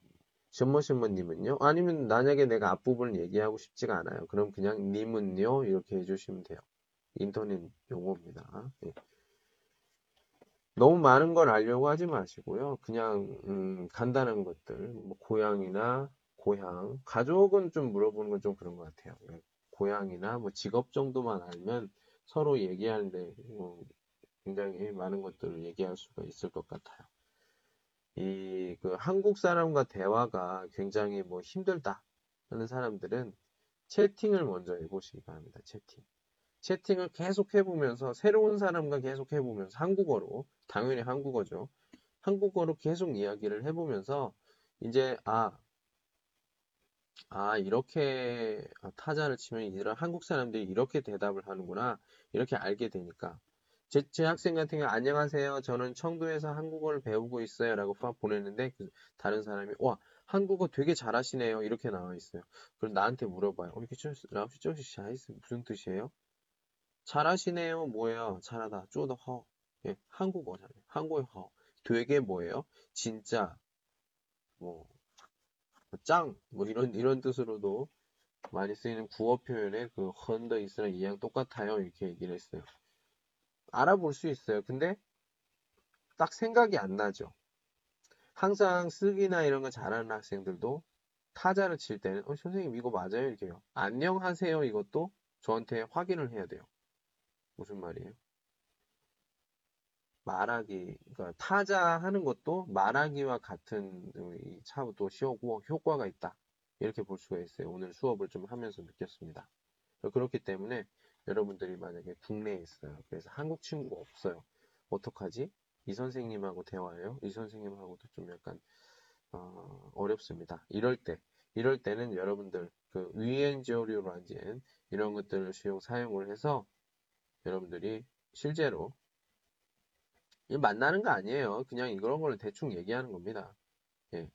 신모신모님은요? 아니면 만약에 내가 앞부분을 얘기하고 싶지가 않아요. 그럼 그냥 님은요? 이렇게 해주시면 돼요. 인터넷 용어입니다. 예. 너무 많은 걸 알려고 하지 마시고요. 그냥 음, 간단한 것들, 뭐 고향이나 고향, 가족은 좀 물어보는 건 좀 그런 것 같아요. 예. 고향이나 뭐 직업 정도만 알면 서로 얘기하는데 뭐 굉장히 많은 것들을 얘기할 수가 있을 것 같아요. 이 그 한국 사람과 대화가 굉장히 뭐 힘들다 하는 사람들은 채팅을 먼저 해보시기 바랍니다. 채팅. 채팅을 계속 해보면서 새로운 사람과 계속 해보면서 한국어로 당연히 한국어죠. 한국어로 계속 이야기를 해보면서 이제 아, 아 이렇게 타자를 치면 이런 한국 사람들이 이렇게 대답을 하는구나 이렇게 알게 되니까 제, 제 학생 같은 경우 안녕하세요. 저는 청도에서 한국어를 배우고 있어요. 라고 보냈는데 그 다른 사람이 와 한국어 되게 잘하시네요. 이렇게 나와 있어요. 그럼 나한테 물어봐요. 어, 이렇게 라우시 무슨 뜻이에요? 잘하시네요. 뭐예요? 잘하다. 쪼더 허. 예, 한국어잖아요. 한국의 허. 되게 뭐예요? 진짜 뭐 짱, 뭐 이런 이런 뜻으로도 많이 쓰이는 구어 표현의 그 헌더 있으랑 이양 똑같아요. 이렇게 얘기를 했어요. 알아볼 수 있어요. 근데 딱 생각이 안 나죠. 항상 쓰기나 이런 거 잘하는 학생들도 타자를 칠 때는 어, 선생님 이거 맞아요? 이렇게요. 안녕하세요. 이것도 저한테 확인을 해야 돼요. 무슨 말이에요? 말하기, 그러니까 타자 하는 것도 말하기와 같은 차도 쉬우고 효과가 있다. 이렇게 볼 수가 있어요. 오늘 수업을 좀 하면서 느꼈습니다. 그렇기 때문에 여러분들이 만약에 국내에 있어요. 그래서 한국 친구가 없어요. 어떡하지? 이 선생님하고 대화해요? 이 선생님하고도 좀 약간 어, 어렵습니다. 이럴 때, 이럴 때는 여러분들 그 语言交流软件 이런 것들을 수용 사용을 해서 여러분들이 실제로 만나는 거 아니에요. 그냥 이런 걸 대충 얘기하는 겁니다. 예.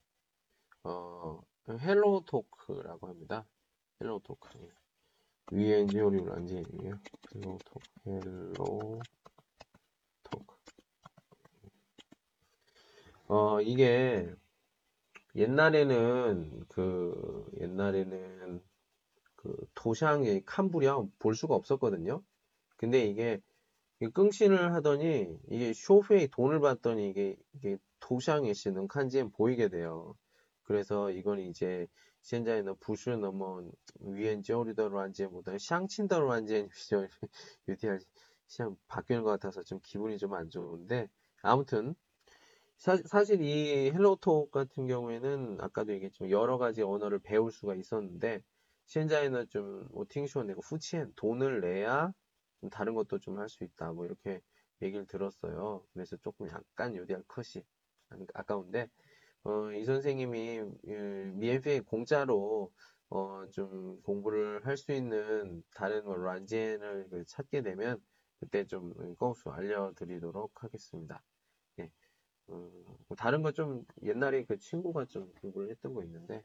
어, HelloTalk이라고 합니다. HelloTalk. 语言交流软件이에요. HelloTalk. HelloTalk. 어, 이게 옛날에는 그 옛날에는 그 도샹의 캄부려 볼 수가 없었거든요. 근데 이게 끙신을 하더니 이게 쇼페이 돈을 받더니 이게 이게 도샹에 씨는 칸지엔 보이게 돼요. 그래서 이건 이제 현재는 부슈 넘어온 뭐 위엔 저우리더로 한지보다 샹친더로 한지엔 유디알 시장 바뀌는 것 같아서 좀 기분이 좀 안 좋은데 아무튼 사, 실이 헬로톡 같은 경우에는 아까도 얘기했지만 여러 가지 언어를 배울 수가 있었는데 현재는 좀 뭐 오팅쇼 내고 후치엔 돈을 내야 다른 것도 좀 할 수 있다 뭐 이렇게 얘기를 들었어요. 그래서 조금 약간 요디할 컷이 아까운데 어, 이 선생님이 미엔페이 공짜로 어, 좀 공부를 할 수 있는 다른 뭐 란젠을 그 찾게 되면 그때 좀 꼭수 알려드리도록 하겠습니다. 예. 어, 뭐 다른 거 좀 옛날에 그 친구가 좀 공부를 했던 거 있는데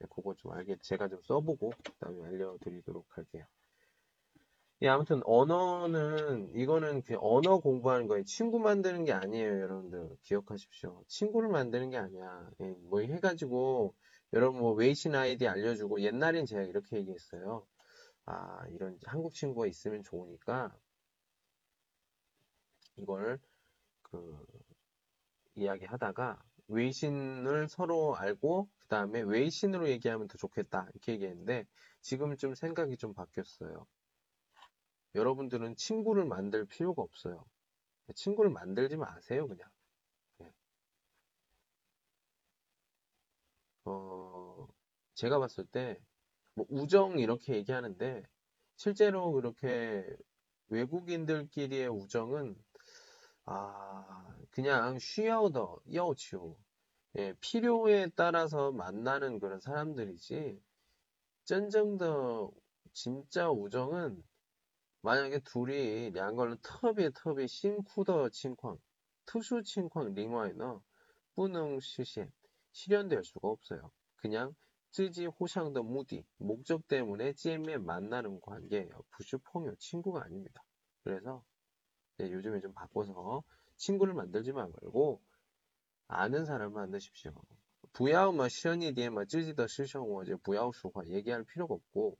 네, 그거 좀 알게 제가 좀 써보고 그다음에 알려드리도록 할게요. 예, 아무튼 언어는 이거는 그 언어 공부하는 거예요. 친구 만드는 게 아니에요, 여러분들 기억하십시오. 친구를 만드는 게 아니야. 예, 뭐 해가지고 여러분 뭐 웨이신 아이디 알려주고 옛날엔 제가 이렇게 얘기했어요. 아 이런 한국 친구가 있으면 좋으니까 이걸 그 이야기하다가 웨이신을 서로 알고 그 다음에 웨이신으로 얘기하면 더 좋겠다 이렇게 얘기했는데 지금 좀 생각이 좀 바뀌었어요. 여러분들은 친구를 만들 필요가 없어요. 친구를 만들지 마세요, 그냥. 예. 어, 제가 봤을 때, 뭐 우정 이렇게 얘기하는데, 실제로 그렇게 외국인들끼리의 우정은, 아, 그냥 쉬어더, 여치오. 예, 필요에 따라서 만나는 그런 사람들이지, 쩐정더, 진짜 우정은 만약에 둘이 량个人特别特别 辛苦的 情况, 특수 情况另外呢不能实现 실현될 수가 없어요. 그냥 쯔지 호상의 무디 목적 때문에 찌에 만나는 관계예요. 부슈퐁요 친구가 아닙니다. 그래서 네, 요즘에 좀 바꿔서 친구를 만들지 말고 아는 사람을 만드십시오. 부야우마 시연이 뒤에마 쯔지더 실성어제 부야우수화 얘기할 필요가 없고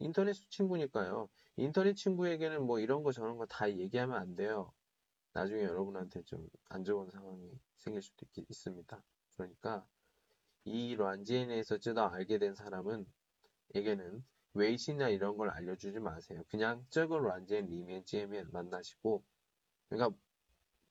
인터넷 친구니까요. 인터넷 친구에게는 뭐 이런 거 저런 거 다 얘기하면 안 돼요. 나중에 여러분한테 좀 안 좋은 상황이 생길 수도 있, 있습니다. 그러니까 이 란지엔에서 쯔다 알게 된 사람은 에게는 웨이신이나 이런 걸 알려주지 마세요. 그냥 저거 란지엔 리면 찌에면 만나시고 그러니까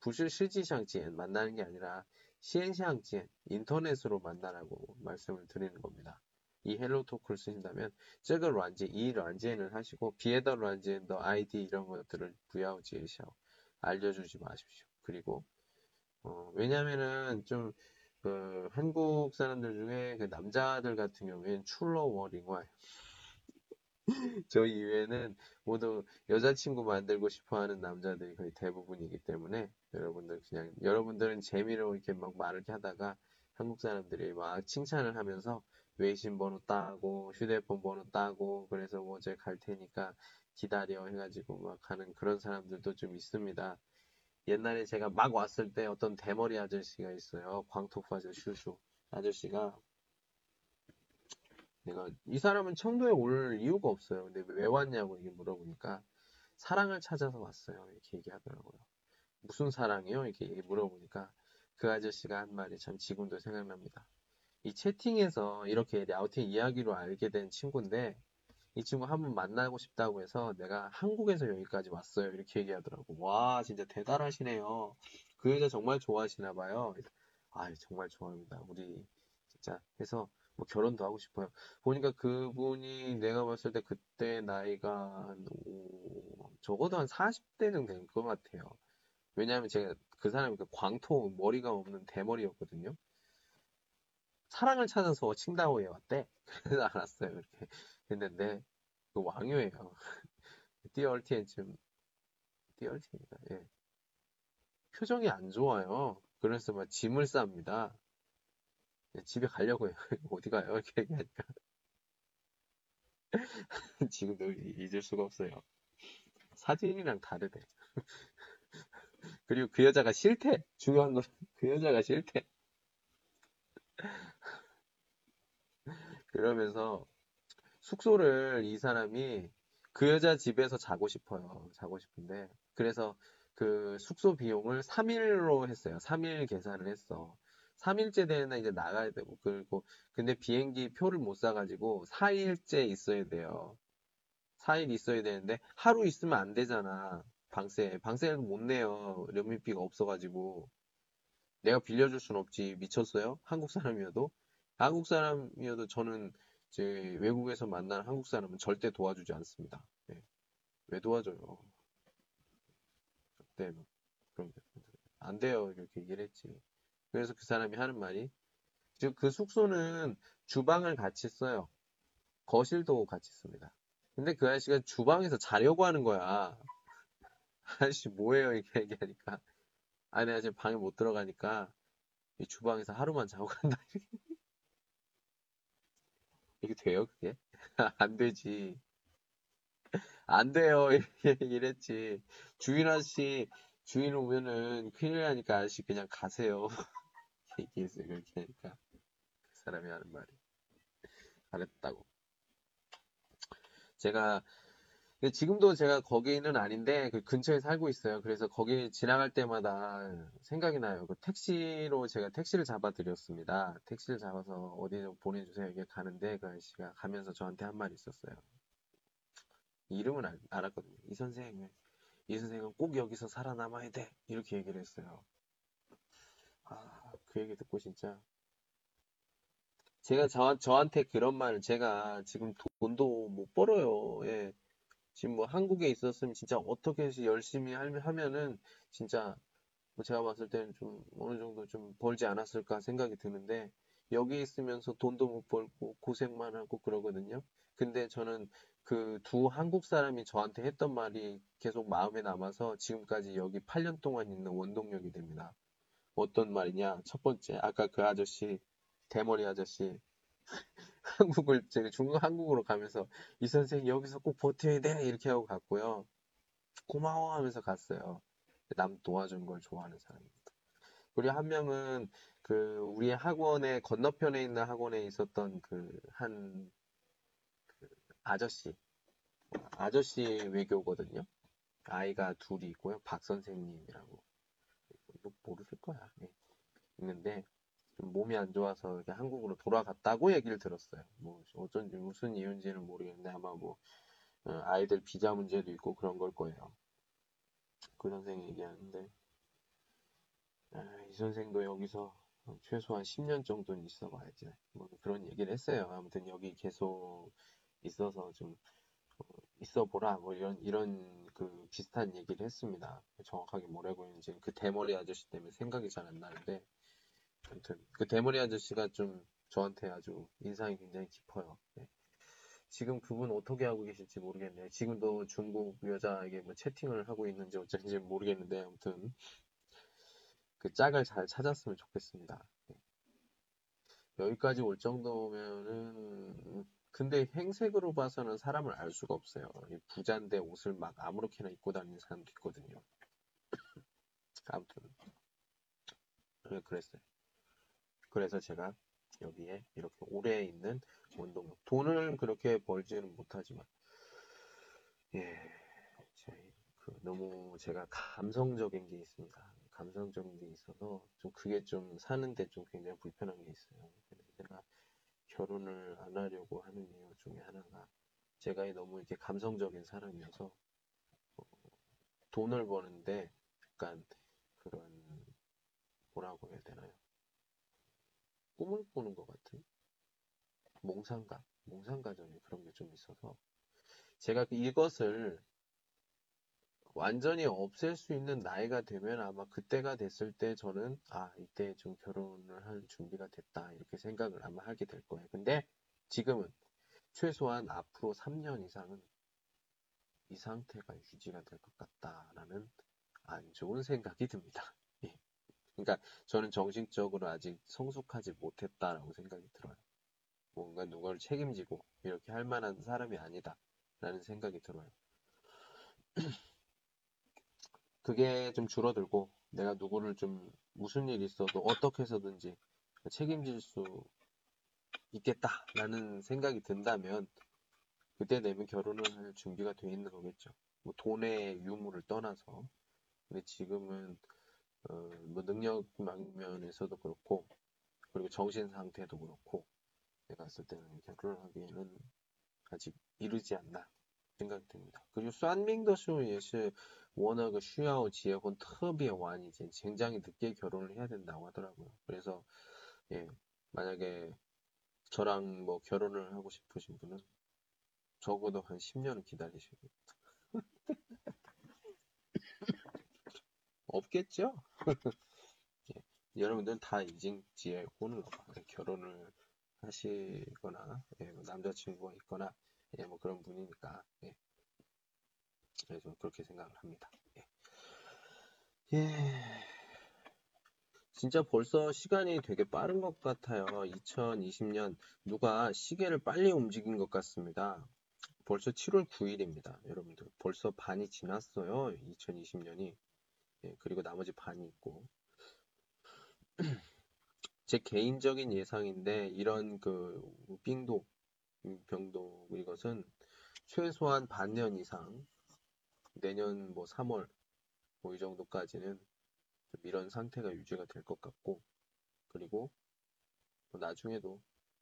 부실 실지샹지엔 만나는 게 아니라 시엔샹지엔 인터넷으로 만나라고 말씀을 드리는 겁니다. 이 HelloTalk을 쓰신다면 这个 软件 이 软件을 하시고 别的软件的 아이디 이런 것들을 不要介绍 알려주지 마십시오. 그리고 어, 왜냐면은 좀 그 한국 사람들 중에 그 남자들 같은 경우에는 출러 워링와요. 저 이외에는 모두 여자친구 만들고 싶어 하는 남자들이 거의 대부분이기 때문에 여러분들 그냥 여러분들은 재미로 이렇게 막 말을 하다가 한국 사람들이 막 칭찬을 하면서 외신 번호 따고 휴대폰 번호 따고 그래서 뭐 어제 갈 테니까 기다려 해가지고 막 가는 그런 사람들도 좀 있습니다. 옛날에 제가 막 왔을 때 어떤 대머리 아저씨가 있어요. 광토파저 슈슈 아저씨가 내가 이 사람은 청도에 올 이유가 없어요. 근데 왜 왔냐고 이게 물어보니까 사랑을 찾아서 왔어요. 이렇게 얘기하더라고요. 무슨 사랑이요? 이렇게 물어보니까 그 아저씨가 한 말이 참 지금도 생각납니다. 이 채팅에서 이렇게 랴오팅 이야기로 알게 된 친구인데 이 친구 한번 만나고 싶다고 해서 내가 한국에서 여기까지 왔어요. 이렇게 얘기하더라고. 와, 진짜 대단하시네요. 그 여자 정말 좋아하시나 봐요. 아, 정말 좋아합니다. 우리 진짜 해서 뭐 결혼도 하고 싶어요. 보니까 그분이 내가 봤을 때 그때 나이가 한 오, 적어도 한 40대 정도 된것 같아요. 왜냐하면 제가 그 사람이 그 광토 머리가 없는 대머리였거든요. 사랑을 찾아서 칭다오에 왔대. [laughs] 그래서 알았어요. 이렇게 했는데 그 왕요예요. [laughs] 띠얼티엔 지금 띠얼티입니다. 예. 표정이 안 좋아요. 그래서 막 짐을 쌉니다. 예, 집에 가려고 해요. [laughs] 어디 가요? 이렇게 얘기하니까. 지금도 잊을 수가 없어요. 사진이랑 다르대. 그리고 그 여자가 싫대. 중요한 건 그 여자가 싫대. 그러면서 숙소를 이 사람이 그 여자 집에서 자고 싶어요. 자고 싶은데 그래서 그 숙소 비용을 3일로 했어요. 3일 계산을 했어. 3일째 되는 이제 나가야 되고 그리고 근데 비행기 표를 못 사가지고 4일째 있어야 돼요. 4일 있어야 되는데 하루 있으면 안 되잖아. 방세 방세를 못 내요. 연민비가 없어가지고 내가 빌려줄 순 없지. 미쳤어요? 한국 사람이어도 한국 사람이어도 저는 이제 외국에서 만난 한국 사람은 절대 도와주지 않습니다. 예. 왜 도와줘요? 절대 뭐 그런 안 돼요. 이렇게 얘기를 했지. 그래서 그 사람이 하는 말이 즉 그 숙소는 주방을 같이 써요. 거실도 같이 씁니다. 근데 그 아저씨가 주방에서 자려고 하는 거야. [laughs] 아저씨 뭐예요? 이렇게 얘기하니까 아니 내가 지금 방에 못 들어가니까 이 주방에서 하루만 자고 간다. [laughs] 이게 돼요, 그게? [laughs] 안 되지. 안 돼요. [laughs] 이랬지. 주인 아저씨, 주인 오면은 큰일 나니까 아저씨 그냥 가세요. [laughs] 얘기했어요. 그렇게 하니까. 그 사람이 하는 말이. 잘했다고. 제가, 지금도 제가 거기는 아닌데, 그 근처에 살고 있어요. 그래서 거기 지나갈 때마다 생각이 나요. 그 택시로 제가 택시를 잡아드렸습니다. 택시를 잡아서 어디 좀 보내주세요. 이게 가는데, 그 아저씨가 가면서 저한테 한 말이 있었어요. 이름은 알, 알았거든요. 이 선생, 이 선생은 꼭 여기서 살아남아야 돼. 이렇게 얘기를 했어요. 아, 그 얘기 듣고 진짜. 제가 저, 저한테 그런 말을 제가 지금 돈도 못 벌어요. 예. 지금 뭐 한국에 있었으면 진짜 어떻게 해서 열심히 할- 하면은 진짜 뭐 제가 봤을 때는 좀 어느 정도 좀 벌지 않았을까 생각이 드는데 여기 있으면서 돈도 못 벌고 고생만 하고 그러거든요. 근데 저는 그 두 한국 사람이 저한테 했던 말이 계속 마음에 남아서 지금까지 여기 8년 동안 있는 원동력이 됩니다. 어떤 말이냐? 첫 번째, 아까 그 아저씨, 대머리 아저씨, [laughs] 한국을, 제가 중국 한국으로 가면서 이 선생 여기서 꼭 버텨야 돼! 이렇게 하고 갔고요. 고마워 하면서 갔어요. 남 도와주는 걸 좋아하는 사람입니다. 그리고 한 명은 그 우리 학원의 건너편에 있는 학원에 있었던 그한 아저씨, 아저씨 외교거든요. 아이가 둘이 있고요. 박 선생님이라고. 뭐 모르실 거야. 네. 있는데 좀 몸이 안 좋아서 이렇게 한국으로 돌아갔다고 얘기를 들었어요. 뭐 어쩐지 무슨 이유인지는 모르겠는데 아마 뭐 어, 아이들 비자 문제도 있고 그런 걸 거예요. 그 선생이 얘기하는데 아, 이 선생도 여기서 최소한 10년 정도는 있어 봐야지. 뭐 그런 얘기를 했어요. 아무튼 여기 계속 있어서 좀 어, 있어 보라. 뭐 이런 이런 그 비슷한 얘기를 했습니다. 정확하게 뭐라고 했는지 그 대머리 아저씨 때문에 생각이 잘 안 나는데 아무튼 그 대머리 아저씨가 좀 저한테 아주 인상이 굉장히 깊어요. 네. 지금 그분 어떻게 하고 계실지 모르겠네요. 지금도 중국 여자에게 뭐 채팅을 하고 있는지 어쩐지 모르겠는데 아무튼 그 짝을 잘 찾았으면 좋겠습니다. 네. 여기까지 올 정도면은 근데 행색으로 봐서는 사람을 알 수가 없어요. 부자인데 옷을 막 아무렇게나 입고 다니는 사람도 있거든요. [clears throat] 아무튼 그랬어요. 그래서 제가 여기에 이렇게 오래 있는 원동력. 돈을 그렇게 벌지는 못하지만, 예, 그 너무 제가 감성적인 게 있습니다. 감성적인 게 있어서 좀 그게 좀 사는데 좀 굉장히 불편한 게 있어요. 제가 결혼을 안 하려고 하는 이유 중에 하나가 제가 너무 이렇게 감성적인 사람이어서 어, 돈을 버는데 약간 그런 뭐라고 해야 되나요? 꿈을 꾸는 것 같은 몽상가, 몽상가적인 그런 게 좀 있어서 제가 이것을 완전히 없앨 수 있는 나이가 되면 아마 그때가 됐을 때 저는 아 이때 좀 결혼을 할 준비가 됐다 이렇게 생각을 아마 하게 될 거예요. 근데 지금은 최소한 앞으로 3년 이상은 이 상태가 유지가 될 것 같다라는 안 좋은 생각이 듭니다. 예. 그러니까 저는 정신적으로 아직 성숙하지 못했다라고 생각이 들어요. 뭔가 누구를 책임지고 이렇게 할 만한 사람이 아니다라는 생각이 들어요. [clears throat] 그게 좀 줄어들고 내가 누구를 좀 무슨 일 있어도 어떻게 해서든지 책임질 수 있겠다라는 생각이 든다면 그때 되면 결혼을 할 준비가 돼 있는 거겠죠. 뭐 돈의 유무를 떠나서. 근데 지금은 어, 뭐 능력 면에서도 그렇고 그리고 정신 상태도 그렇고 내가 봤을 때는 결혼하기에는 아직 이르지 않나 생각됩니다. 그리고 싼밍더쇼也是 워낙 쉬야오 지역은 특비의 완이 이제 굉장히 늦게 결혼을 해야 된다고 하더라고요. 그래서 예 만약에 저랑 뭐 결혼을 하고 싶으신 분은 적어도 한 10년은 기다리시고 [laughs] 없겠죠? [laughs] 예, 여러분들은 다 인증지에 혼을 결혼을 하시거나 예, 뭐 남자친구가 있거나 예, 뭐 그런 분이니까 예. 그래서 그렇게 생각을 합니다. 예. 예. 진짜 벌써 시간이 되게 빠른 것 같아요. 2020년 누가 시계를 빨리 움직인 것 같습니다. 벌써 7월 9일입니다. 여러분들 벌써 반이 지났어요. 2020년이 예, 그리고 나머지 반이 있고 [clears throat] 제 개인적인 예상인데 이런 그 빙도 병도 이것은 최소한 반년 이상 내년 뭐 3월 뭐 이 정도까지는 이런 상태가 유지가 될 것 같고 그리고 뭐 나중에도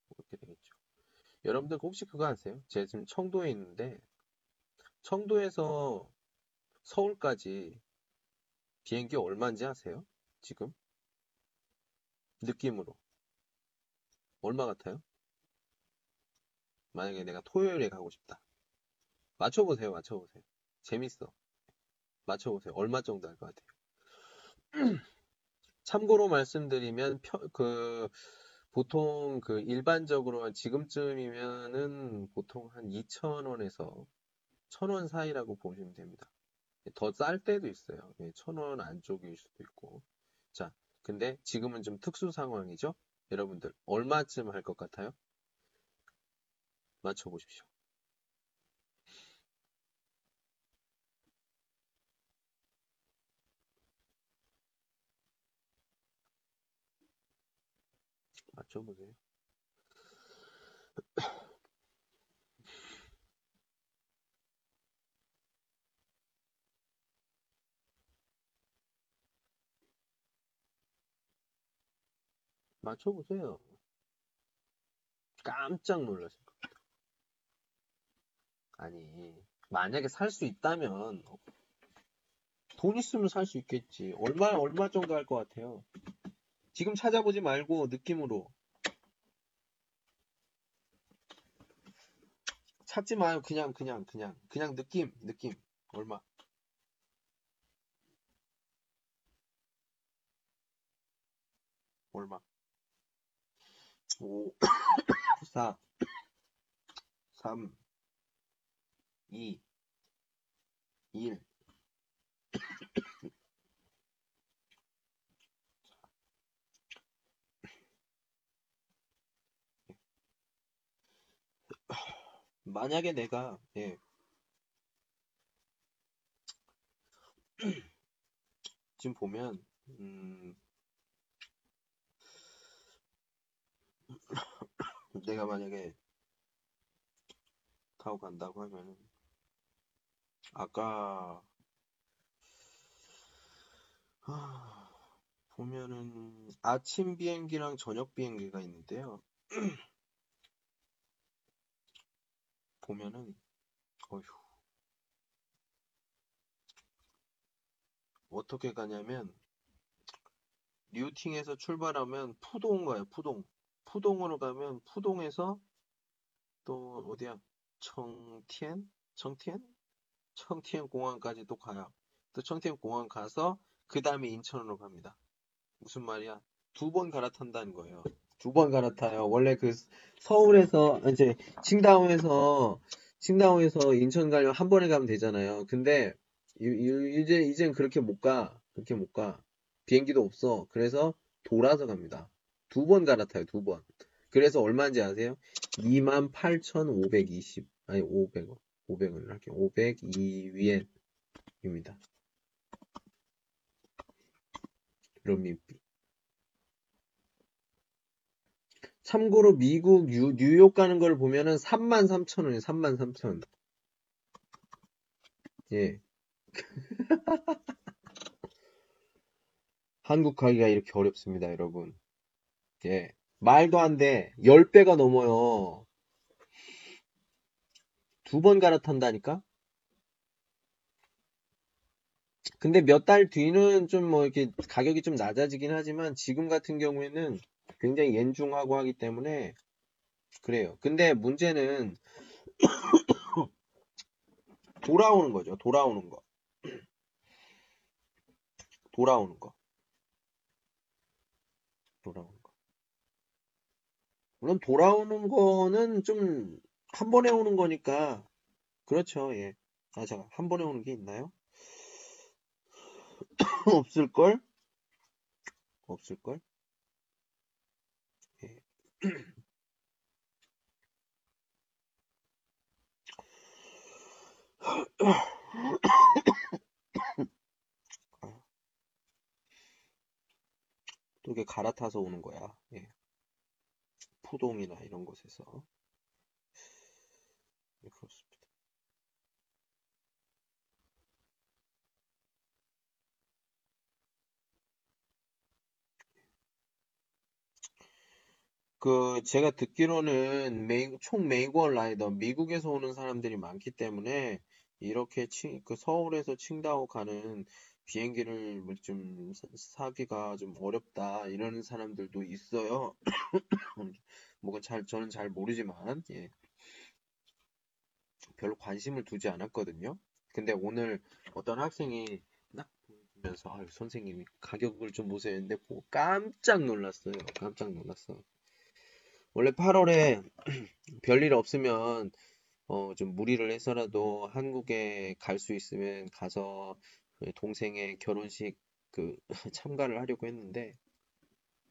그렇게 되겠죠. 여러분들 혹시 그거 아세요? 제가 지금 청도에 있는데 청도에서 서울까지 비행기 얼마인지 아세요? 지금? 느낌으로. 얼마 같아요? 만약에 내가 토요일에 가고 싶다. 맞춰보세요, 맞춰보세요. 재밌어. 맞춰보세요. 얼마 정도 할 것 같아요? [clears throat] 참고로 말씀드리면, 펴, 그, 보통 그 일반적으로 지금쯤이면은 보통 한 2,000원에서 1,000원 사이라고 보시면 됩니다. 더 쌀 때도 있어요. 1,000원 안쪽일 수도 있고. 자, 근데 지금은 좀 특수 상황이죠? 여러분들, 얼마쯤 할 것 같아요? 맞춰보십시오. 맞춰보세요. 맞춰보세요. 깜짝 놀라실 겁니다. 아니, 만약에 살 수 있다면, 돈 있으면 살 수 있겠지. 얼마, 얼마 정도 할 것 같아요? 지금 찾아보지 말고, 느낌으로. 찾지 마요. 그냥, 그냥, 그냥. 그냥 느낌, 느낌. 얼마. 얼마. 5, 4, 3, 2, 1. 만약에 내가 예. 지금 보면 음, [coughs] 내가 만약에 타고 간다고 하면은 아까 하, 보면은 아침 비행기랑 저녁 비행기가 있는데요. [coughs] 보면은 어휴 어떻게 가냐면 류팅에서 출발하면 푸동 가요 푸동 푸동으로 가면 푸동에서 또 어디야? 청티엔? 청티엔? 청티엔 공항까지 또 가요. 또 청티엔 공항 가서 그 다음에 인천으로 갑니다. 무슨 말이야? 두 번 갈아탄다는 거예요. 두 번 갈아타요. 원래 그 서울에서 이제 칭다오에서 칭다오에서 인천 가려면 한 번에 가면 되잖아요. 근데 이제 이젠 그렇게 못 가. 그렇게 못 가. 비행기도 없어. 그래서 돌아서 갑니다. 두 번 갈아타요, 두 번. 그래서 얼마인지 아세요? 28,520, 아니, 500원. 500원을 할게요. 502위엔입니다. 人民币. 참고로 미국 뉴, 뉴욕 가는 걸 보면은 3만 3천 원이에요. 3만 3천. 예. [laughs] 한국 가기가 이렇게 어렵습니다, 여러분. 예. 말도 안 돼. 10배가 넘어요. 두 번 갈아탄다니까? 근데 몇 달 뒤는 좀 뭐 이렇게 가격이 좀 낮아지긴 하지만 지금 같은 경우에는 굉장히 연중하고 하기 때문에 그래요. 근데 문제는 [coughs] 돌아오는 거죠. 돌아오는 거. 돌아오는 거. 돌아오는 거. 물론 돌아오는 거는 좀 한 번에 오는 거니까 그렇죠. 예. 아, 잠깐. 한 번에 오는 게 있나요? [coughs] 없을 걸? 없을 걸? 예. [coughs] 또 이게 갈아타서 오는 거야. 예. 포동이나 이런 곳에서. 네, 그렇습니다. 그 제가 듣기로는 메이, 총 메이권 라이더 미국에서 오는 사람들이 많기 때문에 이렇게 칭, 그 서울에서 칭다오 가는 비행기를 좀 사기가 좀 어렵다 이러는 사람들도 있어요. [coughs] 뭐가 잘 저는 잘 모르지만 예. 별로 관심을 두지 않았거든요. 근데 오늘 어떤 학생이 딱 보면서 아유 선생님이 가격을 좀 보세요 했는데 보고 깜짝 놀랐어요. 깜짝 놀랐어. 원래 8월에 [coughs] 별일 없으면 어, 좀 무리를 해서라도 한국에 갈 수 있으면 가서 동생의 결혼식 그 [laughs] 참가를 하려고 했는데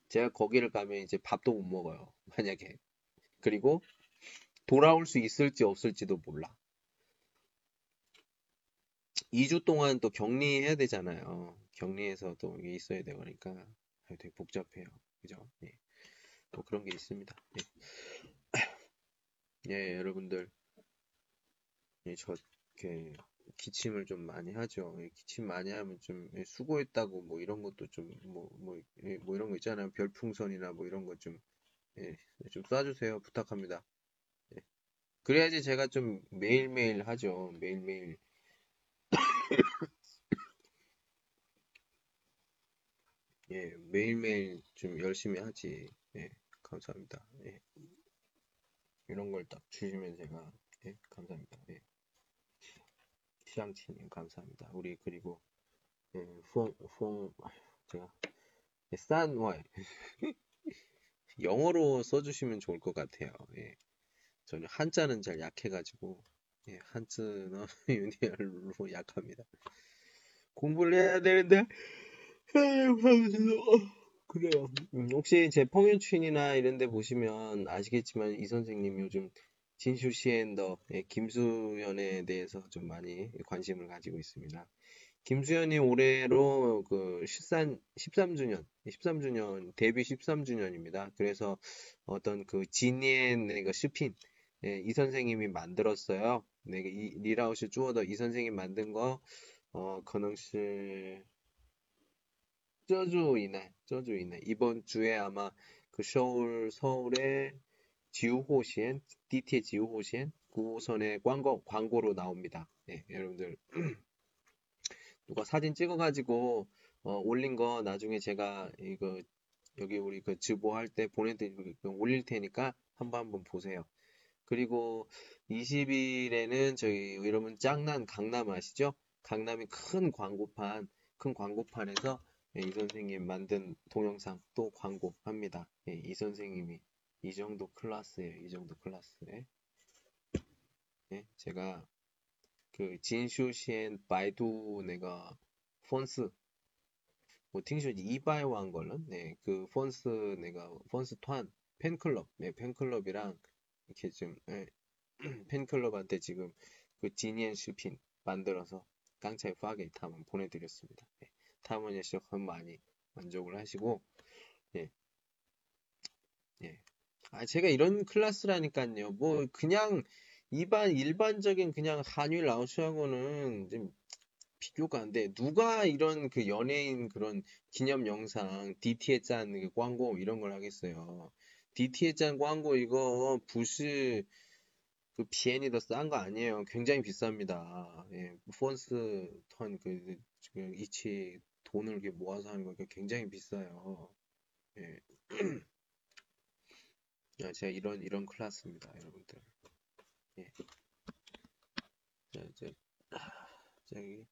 제가 거기를 가면 이제 밥도 못 먹어요. [laughs] 만약에. 그리고 돌아올 수 있을지 없을지도 몰라. 2주 동안 또 격리해야 되잖아요. 격리해서 또 이게 있어야 되고 그러니까 되게 복잡해요. 그죠? 예. 뭐 그런 게 있습니다. 예, [clears throat] 예 여러분들. 예, 저, 이렇게, 기침을 좀 많이 하죠. 예, 기침 많이 하면 좀 예, 수고했다고 뭐 이런 것도 좀, 뭐, 뭐, 예, 뭐 이런 거 있잖아요. 별풍선이나 뭐 이런 거 좀, 예, 좀 쏴주세요. 부탁합니다. 예. 그래야지 제가 좀 매일매일 하죠. 매일매일. [coughs] 예, 매일매일 좀 열심히 하지. 예, 감사합니다. 예. 이런 걸 딱 주시면 제가, 예, 감사합니다. 예. 시장치님, 감사합니다. 우리, 그리고, 예, 퐁, 퐁, 제가, 예, 싼와이. [laughs] 영어로 써주시면 좋을 것 같아요. 예. 저는 한자는 잘 약해가지고, 예, 한자는 [laughs] 유니얼로 약합니다. 공부를 해야 되는데, 그래요. 음, 혹시 제 펑유춘이나 이런 데 보시면 아시겠지만 이 선생님 요즘 진슈시엔더 예, 김수현에 대해서 좀 많이 관심을 가지고 있습니다. 김수현이 올해로 그 13, 13주년, 13주년, 데뷔 13주년입니다. 그래서 어떤 그 지니엔 내가 스핀, 예, 이 선생님이 만들었어요. 내가 이 리라우시 쭈어더 이 선생님 만든 거, 어, 그능시 这주 이내, 这주 이내. 이번 주에 아마 그 서울, 서울의 지우호시엔, DT의 지우호시엔 9호선의 광고, 광고로 나옵니다. 네, 여러분들. [clears throat] 누가 사진 찍어가지고, 어, 올린 거 나중에 제가 이거, 여기 우리 그直播할 때 보내드리고 올릴 테니까 한번 한번 보세요. 그리고 20일에는 저희 여러분 짱난 강남 아시죠? 강남이 큰 광고판, 큰 광고판에서 예, 이 선생님 만든 동영상 또 광고합니다. 예, 이 선생님이 이 정도 클라스예요. 이 정도 클라스에 네, 예, 제가 그 진슈시엔 바이두 내가 폰스 뭐 팅슈지 이바이왕 걸는 네, 그 폰스 내가 폰스 투한 팬클럽 네, 팬클럽이랑 이렇게 좀 네, 예, [clears throat] 팬클럽한테 지금 그 지니엔 슈핀 만들어서 깡차이 파게 탐은 보내드렸습니다. 예, 네, 탐은 시작하면 많이 만족을 하시고 예. 예, 아, 제가 이런 클래스라니까요. 뭐, 그냥, 일반, 일반적인 그냥 한율 라우스하고는 좀 비교가 안 돼. 누가 이런 그 연예인 그런 기념 영상, DT에 짠 그 광고 이런 걸 하겠어요. DT에 짠 광고 이거 부스 그 비엔이 더 싼 거 아니에요. 굉장히 비쌉니다. 예, 폰스 턴 그, 그 이치 돈을 이렇게 모아서 하는 거 굉장히 비싸요. 예. [clears throat] 아, 제가 이런 이런 클래스입니다, 여러분들. 예. 자, 이제 저기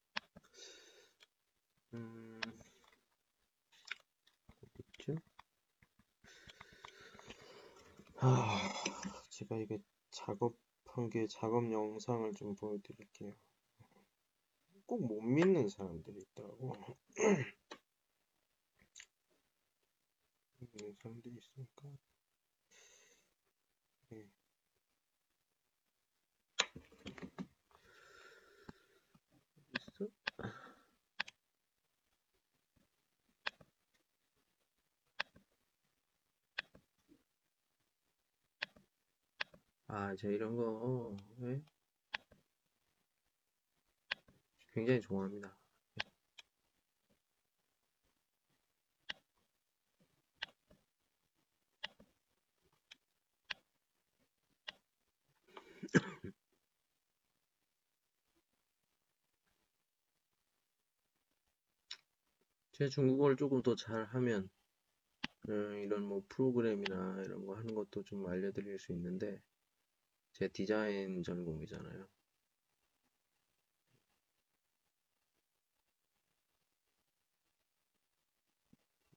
음, 어딨죠? 아, 제가 이게 작업한 게 작업 영상을 좀 보여드릴게요. 꼭 못 믿는 사람들이 있더라고. 믿는 [clears throat] 사람들이 있으니까. 네. 있어? 아, 제가 이런 거 네? 굉장히 좋아합니다. 제 중국어를 조금 더 잘하면 어, 이런 뭐 프로그램이나 이런 거 하는 것도 좀 알려드릴 수 있는데 제 디자인 전공이잖아요.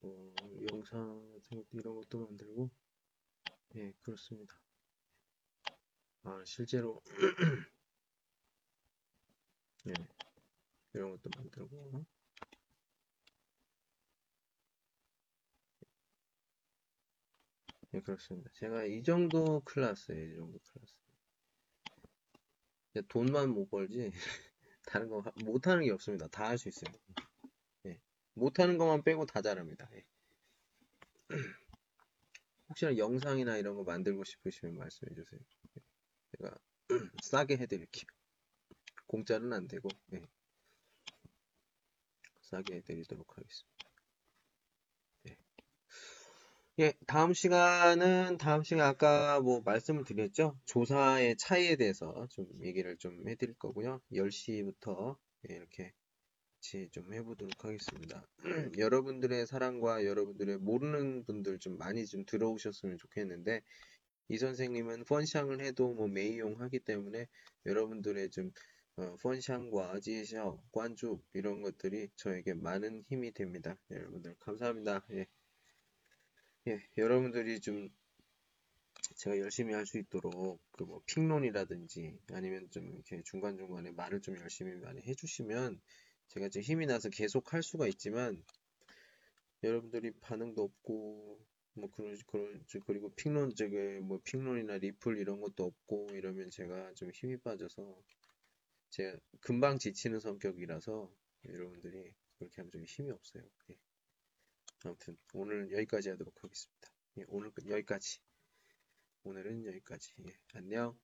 어, 영상 같은 것도 이런 것도 만들고 예 그렇습니다. 아 실제로 [clears throat] 예 이런 것도 만들고 예, 그렇습니다. 제가 이 정도 클래스예요, 이 정도 클래스. 돈만 못 벌지, [laughs] 다른 거 못하는 게 없습니다. 다 할 수 있어요. 예. 못하는 것만 빼고 다 잘합니다. 예. [clears throat] 혹시나 영상이나 이런 거 만들고 싶으시면 말씀해 주세요. 예. 제가 [clears throat] 싸게 해드릴게요. 공짜는 안 되고, 예. 싸게 해드리도록 하겠습니다. 예, 다음 시간은 다음 시간 아까 뭐 말씀을 드렸죠? 조사의 차이에 대해서 좀 얘기를 좀 해드릴 거고요. 10시부터 예, 이렇게 같이 좀 해보도록 하겠습니다. [clears throat] 여러분들의 사랑과 여러분들의 모르는 분들 좀 많이 좀 들어오셨으면 좋겠는데 이 선생님은 펀샹을 해도 뭐 매이용 하기 때문에 여러분들의 좀 어, 펀샹과 지셔, 관주 이런 것들이 저에게 많은 힘이 됩니다. 여러분들 감사합니다. 예. 예, 여러분들이 좀 제가 열심히 할 수 있도록 그뭐 픽론이라든지 아니면 좀 이렇게 중간중간에 말을 좀 열심히 많이 해주시면 제가 좀 힘이 나서 계속 할 수가 있지만 여러분들이 반응도 없고 뭐 그런 그런 그리고 픽론 쪽에 뭐 픽론이나 리플 이런 것도 없고 이러면 제가 좀 힘이 빠져서 제가 금방 지치는 성격이라서 여러분들이 그렇게 하면 좀 힘이 없어요. 예. 아무튼 오늘 여기까지 하도록 하겠습니다. 예, 오늘 여기까지. 오늘은 여기까지. 예, 안녕.